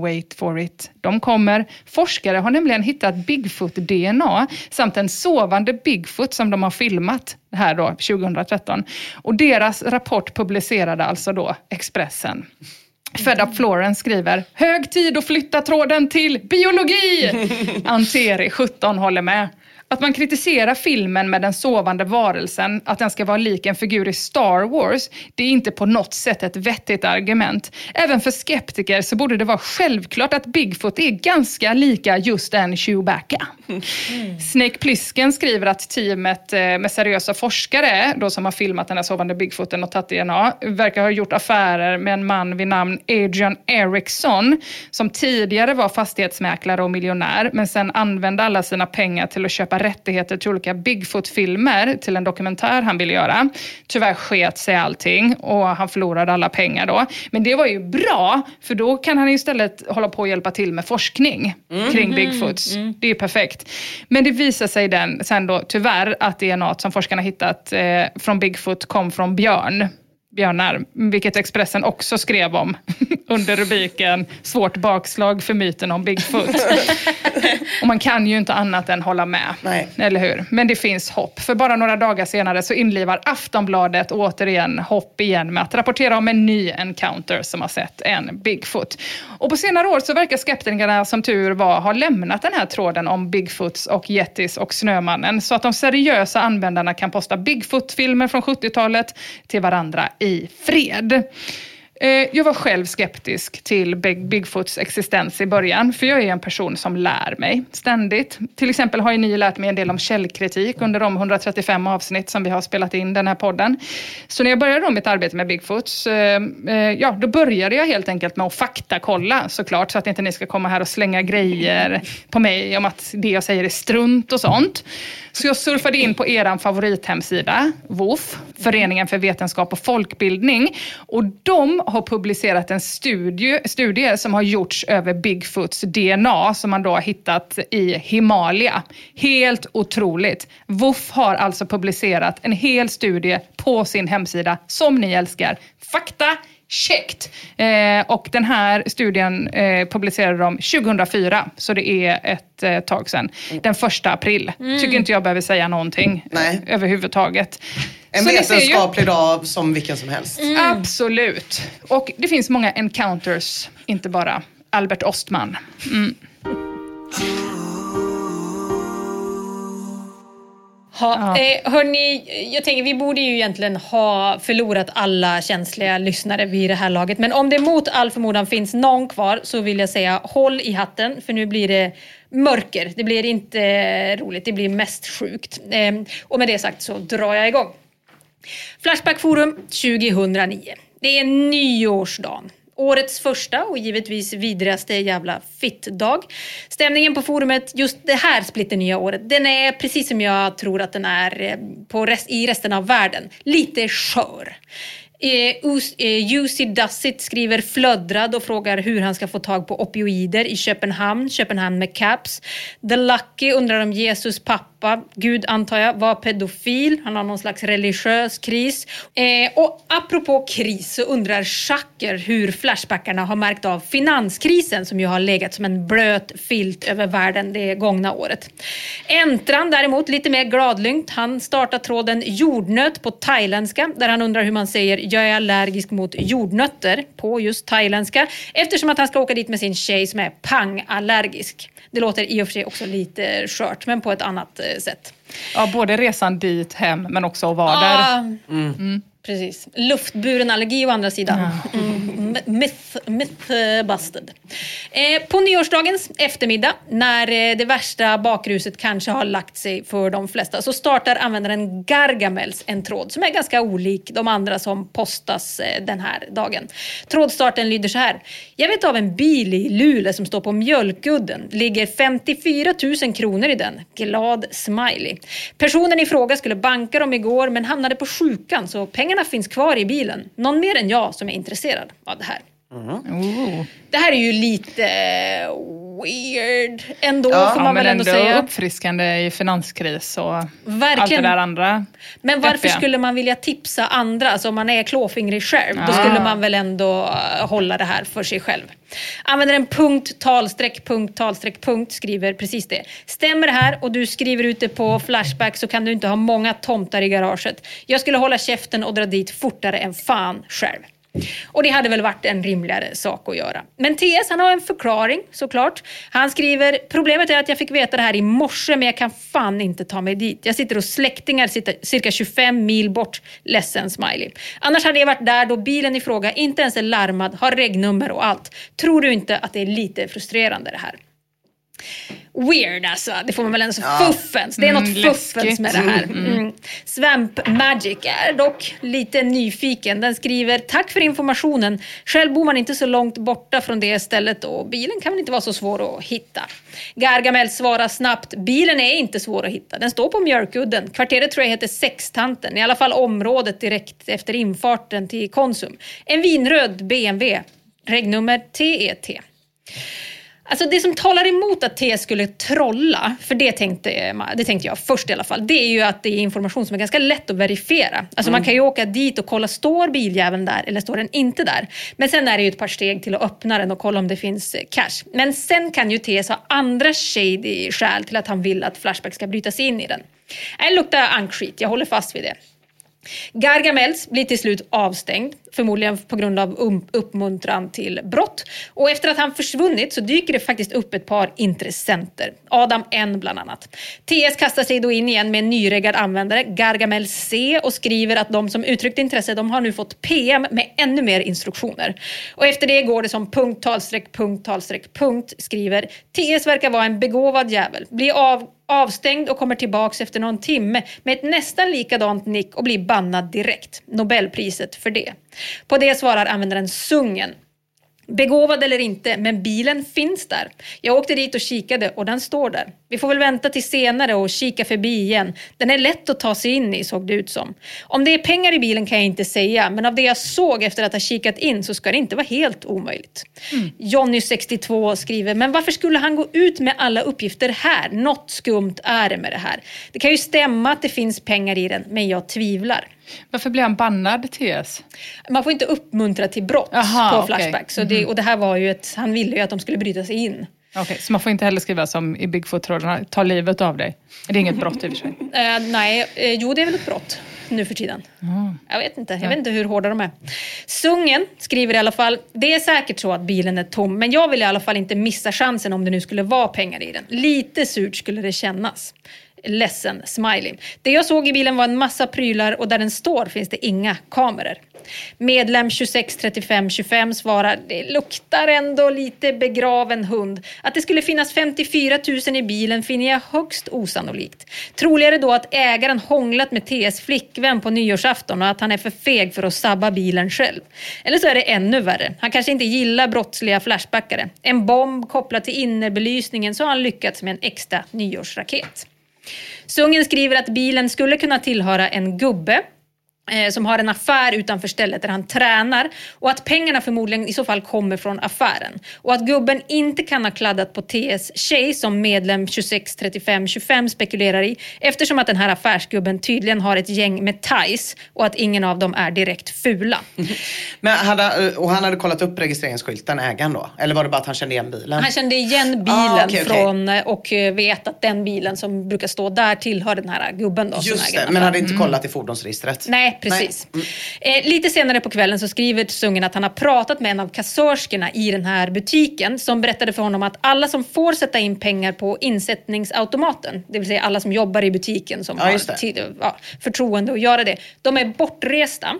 Wait for it. De kommer. Forskare har nämligen hittat Bigfoot-DNA samt en sovande Bigfoot som de har filmat här då 2013. Och deras rapport publicerade alltså då Expressen. Fed Up Florence skriver, hög tid att flytta tråden till biologi! Anteri, 17, håller med. Att man kritiserar filmen med den sovande varelsen, att den ska vara lik en figur i Star Wars, det är inte på något sätt ett vettigt argument. Även för skeptiker så borde det vara självklart att Bigfoot är ganska lika just en Chewbacca. Snake Plissken skriver att teamet eh, med seriösa forskare då som har filmat den här sovande Bigfooten och tagit DNA verkar ha gjort affärer med en man vid namn Adrian Eriksson som tidigare var fastighetsmäklare och miljonär men sen använde alla sina pengar till att köpa rättigheter till olika Bigfoot-filmer till en dokumentär han ville göra. Tyvärr sket sig allting och han förlorade alla pengar då. Men det var ju bra för då kan han istället hålla på och hjälpa till med forskning kring Bigfoots. Det är perfekt. Men det visar sig den, sen då tyvärr att DNA som forskarna hittat eh, från Bigfoot kom från björn. Björnar, vilket Expressen också skrev om under rubriken Svårt bakslag för myten om Bigfoot. Och man kan ju inte annat än hålla med. Nej. Eller hur? Men det finns hopp. För bara några dagar senare så inlivar Aftonbladet återigen hopp igen med att rapportera om en ny encounter som har sett en Bigfoot. Och på senare år så verkar skeptikerna som tur var ha lämnat den här tråden om Bigfoots och Yetis och Snömannen så att de seriösa användarna kan posta Bigfoot-filmer från 70-talet till varandra i fred. Eh, jag var själv skeptisk till Bigfoots existens i början, för jag är en person som lär mig ständigt. Till exempel har ju ni lärt mig en del om källkritik under de 135 avsnitt som vi har spelat in den här podden. Så när jag började mitt arbete med Bigfoots, eh, eh, ja, då började jag helt enkelt med att faktakolla såklart, så att inte ni ska komma här och slänga grejer på mig om att det jag säger är strunt och sånt. Så jag surfade in på er favorithemsida, WOF, Föreningen för vetenskap och folkbildning. Och de har publicerat en studie, studie som har gjorts över Bigfoots DNA som man då har hittat i Himalaya. Helt otroligt. WOF har alltså publicerat en hel studie på sin hemsida som ni älskar. Fakta Checkt. Eh, och den här studien eh, publicerade de 2004, så det är ett eh, tag sedan. Den första april. Mm. Tycker inte jag behöver säga någonting Nej. eh, överhuvudtaget. En Så ju- vetenskaplig dag som vilken som helst. Absolut. Och det finns många encounters, inte bara Albert Ostman. Mm. Ha, eh, hörni, jag tänker vi borde ju egentligen ha förlorat alla känsliga lyssnare vid det här laget. Men om det mot all förmodan finns någon kvar så vill jag säga håll i hatten för nu blir det mörker. Det blir inte eh, roligt, det blir mest sjukt. Eh, och med det sagt så drar jag igång. Flashback Forum 2009. Det är nyårsdagen. Årets första och givetvis vidrigaste jävla fittdag. Stämningen på forumet just det här splitternya året, den är precis som jag tror att den är eh, på rest, i resten av världen. Lite skör. Eh, eh, Jussi Dassit skriver flöddrad och frågar hur han ska få tag på opioider i Köpenhamn, Köpenhamn med caps. The Lucky undrar om Jesus pappa, Gud antar jag, var pedofil. Han har någon slags religiös kris. Eh, och apropå kris så undrar Schacker hur Flashbackarna har märkt av finanskrisen som ju har legat som en blöt filt över världen det gångna året. Entran däremot, lite mer gladlynt. Han startar tråden jordnöt på thailändska där han undrar hur man säger jag är allergisk mot jordnötter på just thailändska eftersom att han ska åka dit med sin tjej som är pangallergisk. Det låter i och för sig också lite skört men på ett annat eh, sätt. Ja, både resan dit, hem, men också att vara Ah, där. Mm. Precis. Luftburen allergi å andra sidan. Mm. Myth, myth eh, busted. Eh, på nyårsdagens eftermiddag, när eh, det värsta bakruset kanske har lagt sig för de flesta, så startar användaren Gargamels en tråd som är ganska olik de andra som postas eh, den här dagen. Trådstarten lyder så här. Jag vet av en bil i Luleå som står på Mjölkudden. Ligger 54 000 kronor i den. Glad smiley. Personen i fråga skulle banka dem igår men hamnade på sjukan så pengarna finns kvar i bilen. Någon mer än jag som är intresserad av det här. Det här är ju lite weird ändå får man väl men ändå säga. uppfriskande i finanskris och allt det Verkligen. där andra. Men varför peppiga. skulle man vilja tipsa andra? Alltså om man är klåfingrig själv, då Ah. skulle man väl ändå eh, hålla det här för sig själv. Användaren punkt, talstreck, punkt, talstreck, punkt skriver precis det. Stämmer det här och du skriver ut det på Flashback så kan du inte ha många tomtar i garaget. Jag skulle hålla käften och dra dit fortare än fan själv. Och det hade väl varit en rimligare sak att göra. Men TS han har en förklaring såklart. Han skriver, problemet är att jag fick veta det här i morse men jag kan fan inte ta mig dit. Jag sitter hos släktingar cirka 25 mil bort. Ledsen smiley. Annars hade jag varit där då bilen i fråga inte ens är larmad, har regnummer och allt. Tror du inte att det är lite frustrerande det här? Weird alltså, det får man väl ändå säga. Ja. Fuffens, det är Mm, något läskigt. fuffens med det här. Mm. Mm. Svamp Magic är dock lite nyfiken. Den skriver “Tack för informationen. Själv bor man inte så långt borta från det stället och bilen kan väl inte vara så svår att hitta?” Gargamel svarar snabbt “Bilen är inte svår att hitta. Den står på Mjölkudden. Kvarteret tror jag heter Sextanten. I alla fall området direkt efter infarten till Konsum. En vinröd BMW. Regnummer TET.” Alltså det som talar emot att T skulle trolla, för det tänkte, det tänkte jag först i alla fall, det är ju att det är information som är ganska lätt att verifiera. Alltså Mm. man kan ju åka dit och kolla, står biljäveln där eller står den inte där? Men sen är det ju ett par steg till att öppna den och kolla om det finns cash. Men sen kan ju TS ha andra shady skäl till att han vill att Flashback ska bryta sig in i den. Det luktar ankskit, jag håller fast vid det. Gargamels blir till slut avstängd förmodligen på grund av um- uppmuntran till brott. Och efter att han försvunnit så dyker det faktiskt upp ett par intressenter. Adam N bland annat. TS kastar sig då in igen med en nyreggad användare, Gargamel C, och skriver att de som uttryckt intresse de har nu fått PM med ännu mer instruktioner. Och efter det går det som punkt, talstreck, punkt, talstreck, punkt, skriver TS verkar vara en begåvad jävel. Blir av avstängd och kommer tillbaks efter någon timme med ett nästan likadant nick och blir bannad direkt. Nobelpriset för det. På det svarar användaren Sungen. Begåvad eller inte, men bilen finns där. Jag åkte dit och kikade och den står där. Vi får väl vänta till senare och kika förbi igen. Den är lätt att ta sig in i såg det ut som. Om det är pengar i bilen kan jag inte säga, men av det jag såg efter att ha kikat in så ska det inte vara helt omöjligt. Jonny 62 skriver, men varför skulle han gå ut med alla uppgifter här? Något skumt är det med det här. Det kan ju stämma att det finns pengar i den, men jag tvivlar. Varför blir han bannad, TS? Man får inte uppmuntra till brott Aha, på. Flashback. Så det, Mhm. och det här var ju ett, han ville ju att de skulle bryta sig in. Okej, så man får inte heller skriva som i Bigfoot-trådarna, ta livet av dig. Det är inget brott i och för sig. Eh, nej, eh, jo det är väl ett brott nu för tiden. Jag vet inte, jag vet inte hur hårda de är. Sungen skriver i alla fall, det är säkert så att bilen är tom, men jag vill i alla fall inte missa chansen om det nu skulle vara pengar i den. Lite surt skulle det kännas. Ledsen, smiley. Det jag såg i bilen var en massa prylar och där den står finns det inga kameror. Medlem 263525 svarar, det luktar ändå lite begraven hund. Att det skulle finnas 54 000 i bilen finner jag högst osannolikt. Troligare då att ägaren hånglat med TS flickvän på nyårsafton och att han är för feg för att sabba bilen själv. Eller så är det ännu värre. Han kanske inte gillar brottsliga flashbackare. En bomb kopplad till innerbelysningen så har han lyckats med en extra nyårsraket. Sungen skriver att bilen skulle kunna tillhöra en gubbe som har en affär utanför stället där han tränar och att pengarna förmodligen i så fall kommer från affären. Och att gubben inte kan ha kladdat på TS tjej som medlem 263525 spekulerar i eftersom att den här affärsgubben tydligen har ett gäng med thais och att ingen av dem är direkt fula. Men hade, och han hade kollat upp registreringsskylten, ägaren då? Eller var det bara att han kände igen bilen? Han kände igen bilen Ah, okej, okej. från eh, och eh, vet att den bilen som brukar stå där tillhör den här gubben då. Just det, men hade inte kollat i fordonsregistret? Nej, precis. Eh, lite senare på kvällen så skriver Sungen att han har pratat med en av kassörskorna i den här butiken som berättade för honom att alla som får sätta in pengar på insättningsautomaten, det vill säga alla som jobbar i butiken som Ja, har tid, ja, förtroende att göra det, de är bortresta.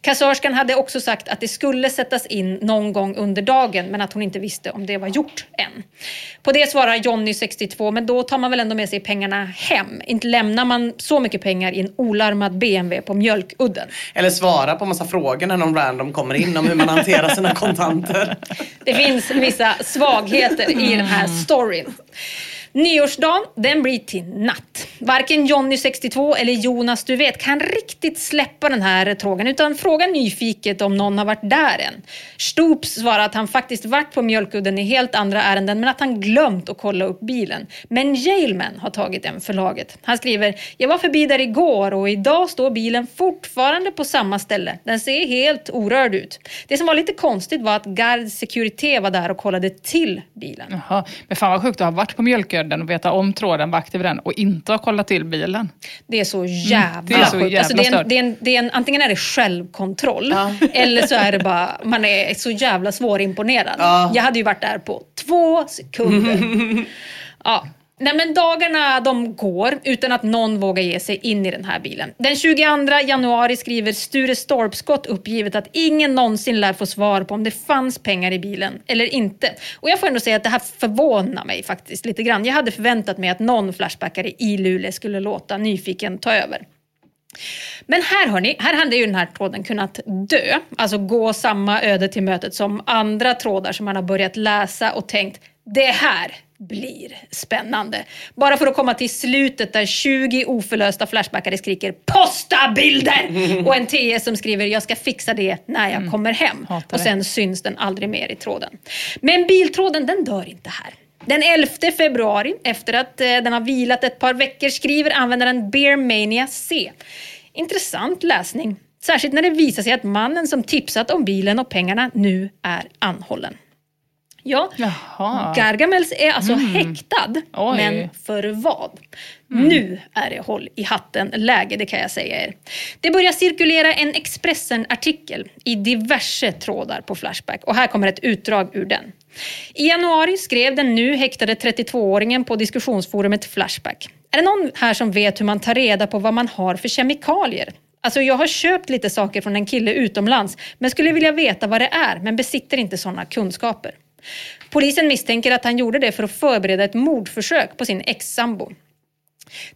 Kassörskan hade också sagt att det skulle sättas in någon gång under dagen men att hon inte visste om det var gjort än. På det svarar Jonny 62, men då tar man väl ändå med sig pengarna hem? Inte lämnar man så mycket pengar i en olarmad BMW på Mjölkudden. Eller svara på massa frågor när någon random kommer in om hur man hanterar sina kontanter. Det finns vissa svagheter i den här storyn. Nyårsdagen, den blir till natt. Varken Jonny 62 eller Jonas du vet kan riktigt släppa den här trågen utan frågar nyfiket om någon har varit där än. Stoops svarar att han faktiskt varit på Mjölkudden i helt andra ärenden men att han glömt att kolla upp bilen. Men Jailman har tagit den för laget. Han skriver, jag var förbi där igår och idag står bilen fortfarande på samma ställe. Den ser helt orörd ut. Det som var lite konstigt var att Gard Security var där och kollade till bilen. Jaha, men fan vad sjukt att ha varit på Mjölkudden och veta om tråden var aktiv i den och inte ha kollat till bilen. Det är så jävla det är så sjukt. jävla alltså det är en, stört. det är en, det är en, antingen är det självkontroll eller så är det bara, man är så jävla svårimponerad. Ja. Jag hade ju varit där på två sekunder. ja. Nej, men dagarna de går utan att någon vågar ge sig in i den här bilen. Den 22 januari skriver Sture Storpskott uppgivet att ingen någonsin lär få svar på om det fanns pengar i bilen eller inte. Och jag får ändå säga att det här förvånar mig faktiskt lite grann. Jag hade förväntat mig att någon flashbackare i Luleå skulle låta nyfiken ta över. Men här hörni, här hade ju den här tråden kunnat dö. Alltså gå samma öde till mötet som andra trådar som man har börjat läsa och tänkt det här blir spännande. Bara för att komma till slutet där 20 oförlösta flashbackare skriker “Posta bilder!” och en TS som skriver “Jag ska fixa det när jag kommer hem” hatar och sen syns den aldrig mer i tråden. Men biltråden den dör inte här. Den 11 februari, efter att eh, den har vilat ett par veckor, skriver användaren Beermania C. Intressant läsning. Särskilt när det visar sig att mannen som tipsat om bilen och pengarna nu är anhållen. Ja, Jaha. Gargamels är alltså Mm. häktad. Oj. Men för vad? Mm. Nu är det håll i hatten-läge, det kan jag säga er. Det börjar cirkulera en Expressen-artikel i diverse trådar på Flashback och här kommer ett utdrag ur den. I januari skrev den nu häktade 32-åringen på diskussionsforumet Flashback. Är det någon här som vet hur man tar reda på vad man har för kemikalier? Alltså jag har köpt lite saker från en kille utomlands men skulle vilja veta vad det är men besitter inte sådana kunskaper. Polisen misstänker att han gjorde det för att förbereda ett mordförsök på sin ex-sambo.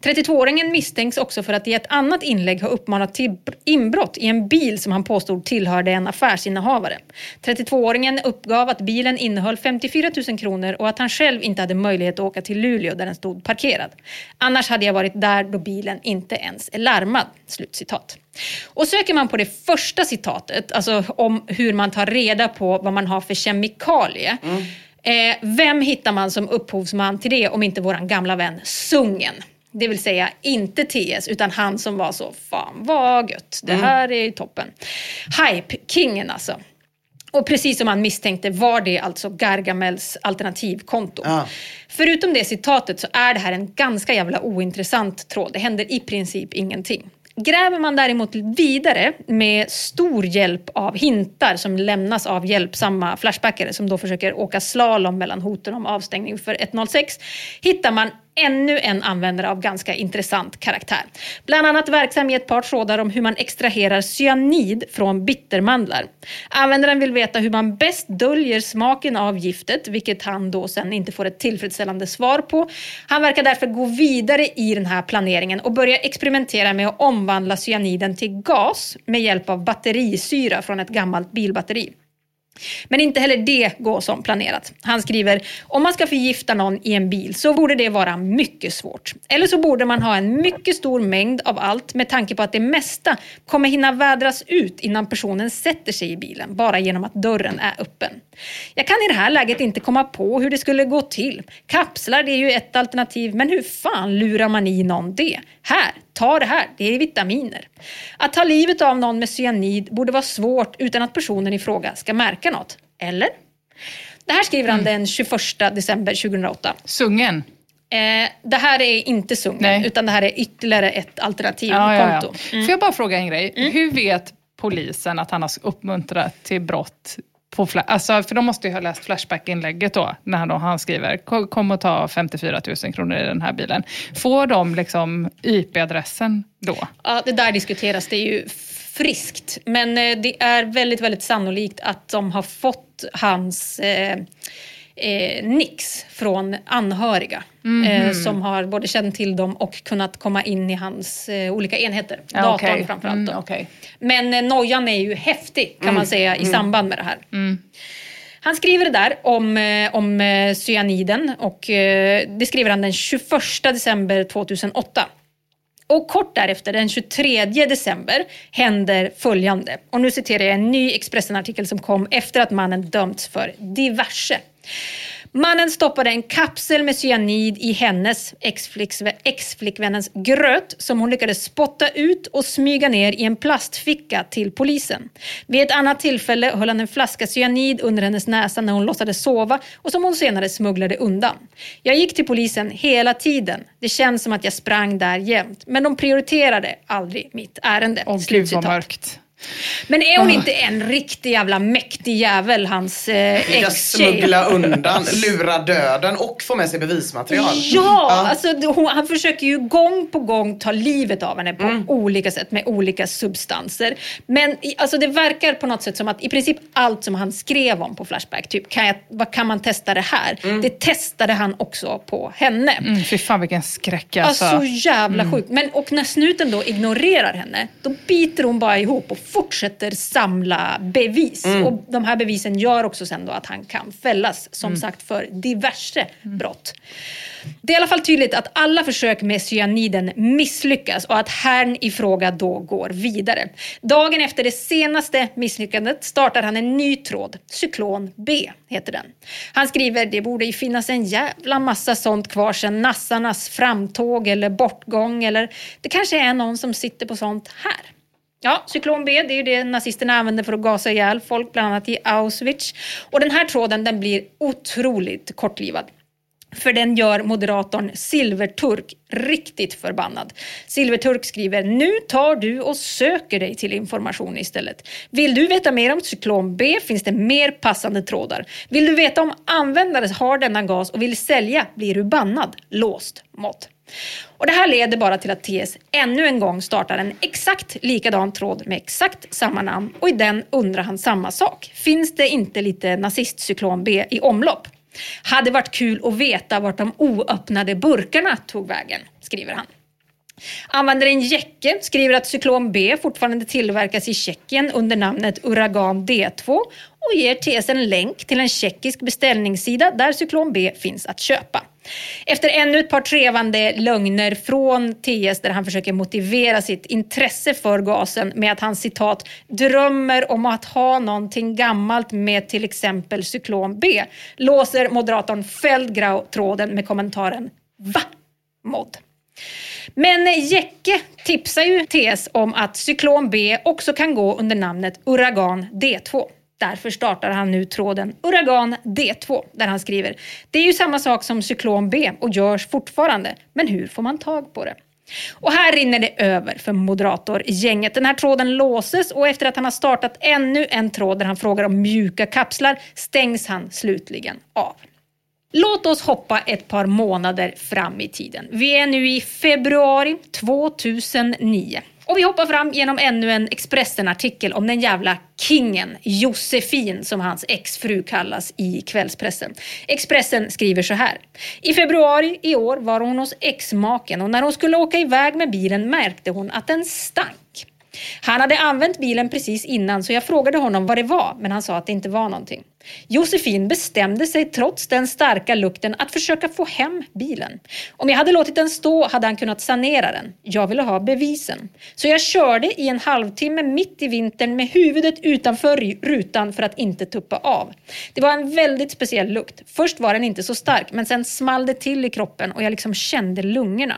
32-åringen misstänks också för att i ett annat inlägg ha uppmanat till inbrott i en bil som han påstod tillhörde en affärsinnehavare. 32-åringen uppgav att bilen innehöll 54 000 kronor och att han själv inte hade möjlighet att åka till Luleå där den stod parkerad. Annars hade jag varit där då bilen inte ens är larmad. Slutcitat. Och söker man på det första citatet, alltså om hur man tar reda på vad man har för kemikalie. Eh, vem hittar man som upphovsman till det om inte våran gamla vän Sungen? Det vill säga inte TS utan han som var så, fan vad gött, det Mm. här är ju toppen. Hype-kingen alltså. Och precis som han misstänkte var det alltså Gargamels alternativkonto. Förutom det citatet så är det här en ganska jävla ointressant tråd. Det händer i princip ingenting. Gräver man däremot vidare med stor hjälp av hintar som lämnas av hjälpsamma flashbackare som då försöker åka slalom mellan hoten om avstängning för 106 hittar man ännu en användare av ganska intressant karaktär. Bland annat verksam i ett par trådar om hur man extraherar cyanid från bittermandlar. Användaren vill veta hur man bäst döljer smaken av giftet, vilket han då sen inte får ett tillfredsställande svar på. Han verkar därför gå vidare i den här planeringen och börja experimentera med att omvandla cyaniden till gas med hjälp av batterisyra från ett gammalt bilbatteri. Men inte heller det går som planerat. Han skriver, om man ska förgifta någon i en bil så borde det vara mycket svårt. Eller så borde man ha en mycket stor mängd av allt med tanke på att det mesta kommer hinna vädras ut innan personen sätter sig i bilen, bara genom att dörren är öppen. Jag kan i det här läget inte komma på hur det skulle gå till. Kapslar, det är ju ett alternativ, men hur fan lurar man i någon det? Här, ta det här, det är vitaminer. Att ta livet av någon med cyanid borde vara svårt utan att personen i fråga ska märka något. Eller? Det här skriver han den 21 december 2008. Sungen? Eh, det här är inte sungen, utan det här är ytterligare ett alternativkonto. Ja, ja, ja. Mm. Får jag bara fråga en grej? Hur vet polisen att han har uppmuntrat till brott? På alltså, för de måste ju ha läst Flashback-inlägget då, när då han skriver "Kom- och ta 54 000 kronor i den här bilen. Får de liksom IP-adressen då? Ja, det där diskuteras det är ju friskt. Men eh, det är väldigt, väldigt sannolikt att de har fått hans eh, eh, nix från anhöriga. Mhm. Eh, som har både känt till dem och kunnat komma in i hans eh, olika enheter. Ja, Datorn okej. framförallt. Mm, okej. Men eh, nojan är ju häftig kan Mm, man säga i mm. samband med det här. Mm. Han skriver det där om, eh, om eh, cyaniden och eh, det skriver han den 21 december 2008. Och kort därefter, den 23 december, händer följande. Och nu citerar jag en ny Expressen-artikel som kom efter att mannen dömts för diverse. Mannen stoppade en kapsel med cyanid i hennes exflickvä- exflickvännens gröt som hon lyckades spotta ut och smyga ner i en plastficka till polisen. Vid ett annat tillfälle höll han en flaska cyanid under hennes näsa när hon låtsades sova och som hon senare smugglade undan. Jag gick till polisen hela tiden. Det känns som att jag sprang där jämt. Men de prioriterade aldrig mitt ärende. Åh gud vad mörkt. Men är hon Ah. inte en riktig jävla mäktig jävel, hans eh, ex-tjej? smuggla undan, lura döden och få med sig bevismaterial. Ja, alltså, det- hon, han försöker ju gång på gång ta livet av henne på Mm. olika sätt med olika substanser. Men alltså, det verkar på något sätt som att i princip allt som han skrev om på Flashback, typ kan, jag, vad kan man testa det här? Mm. Det testade han också på henne. Mm, fy fan vilken skräck alltså. Alltså, så jävla Mm. sjukt. Men, och när snuten då ignorerar henne, då biter hon bara ihop och fortsätter samla bevis. Mm. Och de här bevisen gör också sen då att han kan fällas, som Mm. sagt, för diverse brott. Det är i alla fall tydligt att alla försök med cyaniden misslyckas och att herrn i fråga då går vidare. Dagen efter det senaste misslyckandet startar han en ny tråd. Cyklon B heter den. Han skriver det borde ju finnas en jävla massa sånt kvar sen nassarnas framtåg eller bortgång eller det kanske är någon som sitter på sånt här. Ja, cyklon B, det är ju det nazisterna använde för att gasa ihjäl folk, bland annat i Auschwitz. Och den här tråden den blir otroligt kortlivad. För den gör moderatorn Silverturk riktigt förbannad. Silverturk skriver “Nu tar du och söker dig till information istället. Vill du veta mer om cyklon B finns det mer passande trådar. Vill du veta om användare har denna gas och vill sälja blir du bannad. Låst mått.” Och det här leder bara till att TS ännu en gång startar en exakt likadan tråd med exakt samma namn och i den undrar han samma sak. Finns det inte lite nazistcyklon B i omlopp? Hade varit kul att veta vart de oöppnade burkarna tog vägen, skriver han. Användaren Jäcke skriver att cyklon B fortfarande tillverkas i Tjeckien under namnet Uragan D2 och ger TS en länk till en tjeckisk beställningssida där cyklon B finns att köpa. Efter ännu ett par trevande lögner från TS där han försöker motivera sitt intresse för gasen med att han citat drömmer om att ha någonting gammalt med till exempel cyklon B låser moderatorn Feldgrau tråden med kommentaren Va? Mod. Men Jäcke tipsar ju TS om att cyklon B också kan gå under namnet Uragan D2. Därför startar han nu tråden Uragan D2 där han skriver Det är ju samma sak som cyklon B och görs fortfarande, men hur får man tag på det? Och här rinner det över för moderatorgänget. Den här tråden låses och efter att han har startat ännu en tråd där han frågar om mjuka kapslar stängs han slutligen av. Låt oss hoppa ett par månader fram i tiden. Vi är nu i februari 2009. Och vi hoppar fram genom ännu en Expressen-artikel om den jävla kingen Josefin som hans exfru kallas i kvällspressen. Expressen skriver så här. I februari i år var hon hos exmaken och när hon skulle åka iväg med bilen märkte hon att den stank. Han hade använt bilen precis innan så jag frågade honom vad det var men han sa att det inte var någonting. Josefin bestämde sig trots den starka lukten att försöka få hem bilen. Om jag hade låtit den stå hade han kunnat sanera den. Jag ville ha bevisen. Så jag körde i en halvtimme mitt i vintern med huvudet utanför rutan för att inte tuppa av. Det var en väldigt speciell lukt. Först var den inte så stark men sen small det till i kroppen och jag liksom kände lungorna.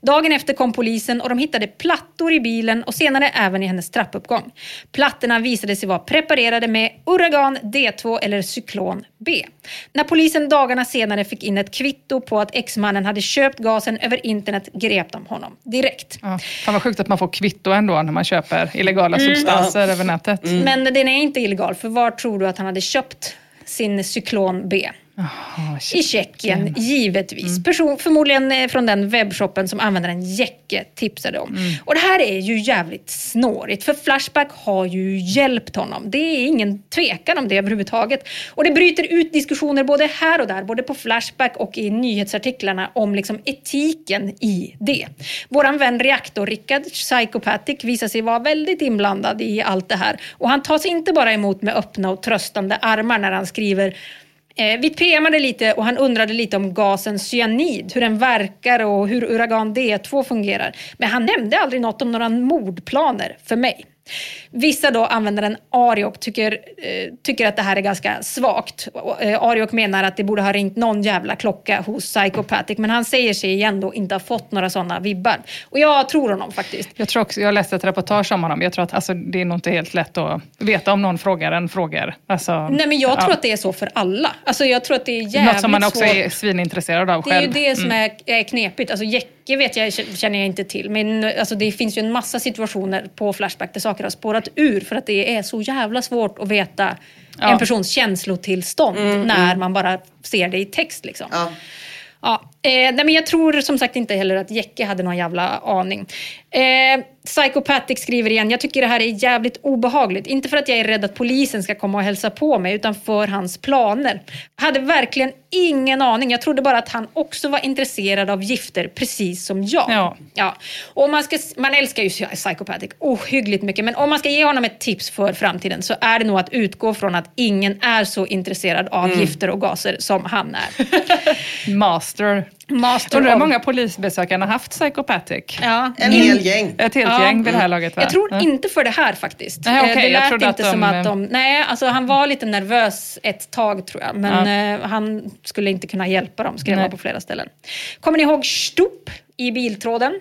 Dagen efter kom polisen och de hittade plattor i bilen och senare även i hennes trappuppgång. Plattorna visade sig vara preparerade med Uragan D2 eller Cyklon B. När polisen dagarna senare fick in ett kvitto på att exmannen hade köpt gasen över internet grep de honom direkt. Ja, fan vad sjukt att man får kvitto ändå när man köper illegala Mm. substanser över nätet. Men den är inte illegal, för var tror du att han hade köpt sin Cyklon B? I Tjeckien, givetvis. Person, förmodligen eh, från den webbshoppen som användaren Jäcke tipsade om. Och det här är ju jävligt snårigt, för Flashback har ju hjälpt honom. Det är ingen tvekan om det överhuvudtaget. Och det bryter ut diskussioner både här och där, både på Flashback och i nyhetsartiklarna om liksom etiken i det. Våran vän Reaktor-Rickard, Psychopathic, visar sig vara väldigt inblandad i allt det här. Och han tas inte bara emot med öppna och tröstande armar när han skriver Eh, vi PMade lite och han undrade lite om gasen cyanid, hur den verkar och hur Uragan D2 fungerar. Men han nämnde aldrig något om några mordplaner för mig. Vissa då, användaren Ariok, tycker, eh, tycker att det här är ganska svagt. Eh, Ariok menar att det borde ha ringt någon jävla klocka hos Psychopathic, men han säger sig igen då inte ha fått några sådana vibbar. Och jag tror honom faktiskt. Jag tror också, jag läste ett reportage om honom. Jag tror att alltså, det är nog inte helt lätt att veta om någon frågar en frågar. Alltså, Nej men jag tror ja. att det är så för alla. Alltså jag tror att det är jävligt Något som man också svårt. är svinintresserad av Det är ju själv. det som Mm. är, är knepigt. Alltså Jäcke vet jag, känner jag inte till. Men alltså, det finns ju en massa situationer på Flashback där saker har spårat ur för att det är så jävla svårt att veta Ja. en persons känslotillstånd Mm, när mm. man bara ser det i text. Liksom. Ja. Eh, nej, men jag tror som sagt inte heller att Jäcke hade någon jävla aning. Eh, Psychopathic skriver igen, jag tycker det här är jävligt obehagligt. Inte för att jag är rädd att polisen ska komma och hälsa på mig, utan för hans planer. Hade verkligen ingen aning. Jag trodde bara att han också var intresserad av gifter, precis som jag. Ja. Ja. Och man, ska, man älskar ju Psychopathic ohyggligt mycket, men om man ska ge honom ett tips för framtiden så är det nog att utgå från att ingen är så intresserad av Mm. gifter och gaser som han är. Master. Master Undrar hur många polisbesökarna haft Psychopathic? Ja. En hel gäng. Ett helt Ja. gäng vid det här laget va? Jag tror Ja. inte för det här faktiskt. Nej, okej, Eh, det jag lät trodde inte att som de, att de... Nej, alltså han var lite nervös ett tag tror jag. Men eh, han skulle inte kunna hjälpa dem, skrev han på flera ställen. Kommer ni ihåg Stupp i biltråden?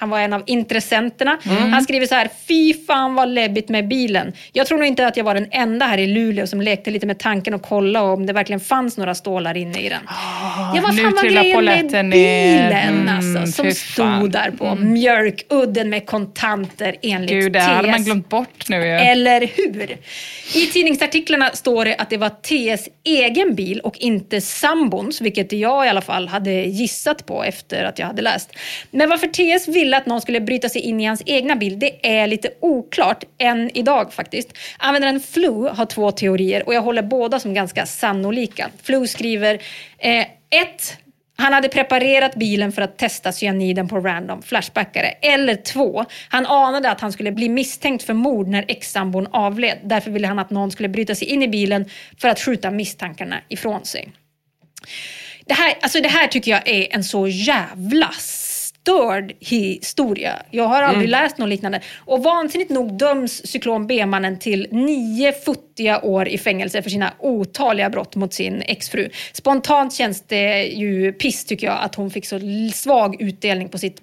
Han var en av intressenterna. Mm. Han skriver så här, fy fan vad läbbigt med bilen. Jag tror nog inte att jag var den enda här i Luleå som lekte lite med tanken och kolla om det verkligen fanns några stålar inne i den. vad Ah, fan var trillar grejen med bilen Mm, alltså, som fan. stod där på Mjölkudden med kontanter enligt Gud, det hade TS. man glömt bort nu ju. Eller hur? I tidningsartiklarna står det att det var TS egen bil och inte sambons, vilket jag i alla fall hade gissat på efter att jag hade läst. Men varför TS ville att någon skulle bryta sig in i hans egna bil, det är lite oklart än idag faktiskt. Användaren Flu har två teorier och jag håller båda som ganska sannolika. Flu skriver eh, ett han hade preparerat bilen för att testa cyaniden på random flashbackare. Eller två, han anade att han skulle bli misstänkt för mord när ex-sambon avled. Därför ville han att någon skulle bryta sig in i bilen för att skjuta misstankarna ifrån sig. Det här, alltså det här tycker jag är en så jävla störd historia. Jag har aldrig Mm. läst något liknande. Och vansinnigt nog döms cyklon B-mannen till nio futtiga år i fängelse för sina otaliga brott mot sin exfru. Spontant känns det ju piss tycker jag att hon fick så svag utdelning på sitt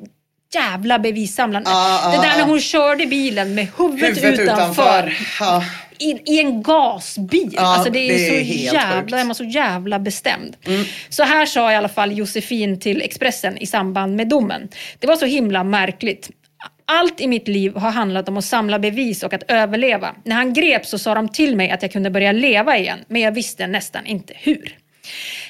jävla bevissamlande. Ah, ah, det där när ah. hon körde bilen med huvudet, Huvudet utanför. utanför. Ja. I, I en gasbil. Ja, alltså det är, det är så jävla. Mm. är så jävla bestämd. Så här sa i alla fall Josefin till Expressen i samband med domen. Det var så himla märkligt. Allt i mitt liv har handlat om att samla bevis och att överleva. När han greps så sa de till mig att jag kunde börja leva igen, men jag visste nästan inte hur.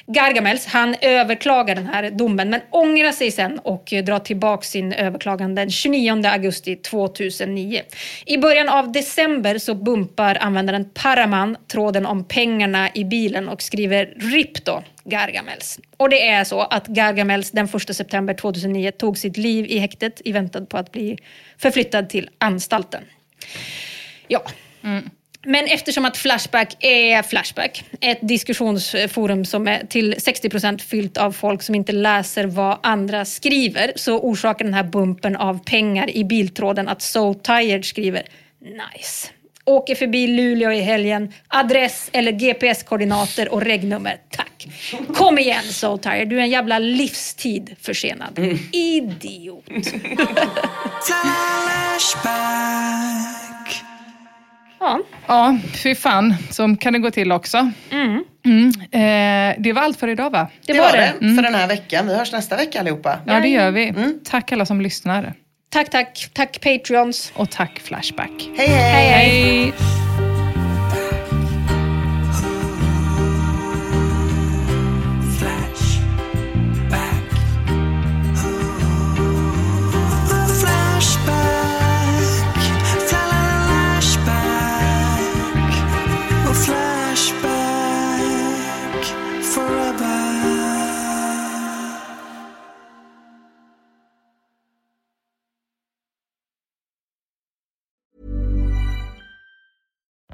Gargamels, han överklagar den här domen men ångrar sig sen och drar tillbaka sin överklagan den 29 augusti 2009. I början av december så bumpar användaren Paraman tråden om pengarna i bilen och skriver RIP då, Gargamels. Och det är så att Gargamels den 1 september 2009 tog sitt liv i häktet i väntan på att bli förflyttad till anstalten. Ja. Mm. Men eftersom att Flashback är Flashback, ett diskussionsforum som är till 60% fyllt av folk som inte läser vad andra skriver, så orsakar den här bumpen av pengar i biltråden att So Tired skriver “Nice”. Åker förbi Luleå i helgen, adress eller GPS-koordinater och regnummer. Tack. Kom igen So Tired, du är en jävla livstid försenad. Idiot. Ja. Ja, fy fan. Så kan det gå till också. Mm. Mm. Eh, det var allt för idag va? Det, var det för den här veckan. Vi hörs nästa vecka allihopa. Ja, det gör vi. Tack alla som lyssnar. Tack, tack. Tack Patreons. Och tack Flashback. Hej, hej. hej.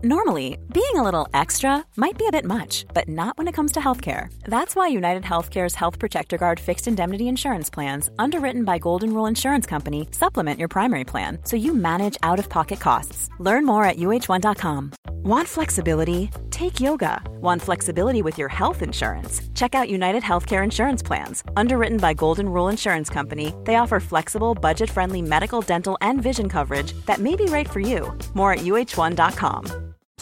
Normally, being a little extra might be a bit much, but not when it comes to healthcare. That's why United Healthcare's Health Protector Guard fixed indemnity insurance plans, underwritten by Golden Rule Insurance Company, supplement your primary plan so you manage out of pocket costs. Learn more at uh1.com. Want flexibility? Take yoga. Want flexibility with your health insurance? Check out United Healthcare Insurance Plans. Underwritten by Golden Rule Insurance Company, they offer flexible, budget friendly medical, dental, and vision coverage that may be right for you. More at uh1.com.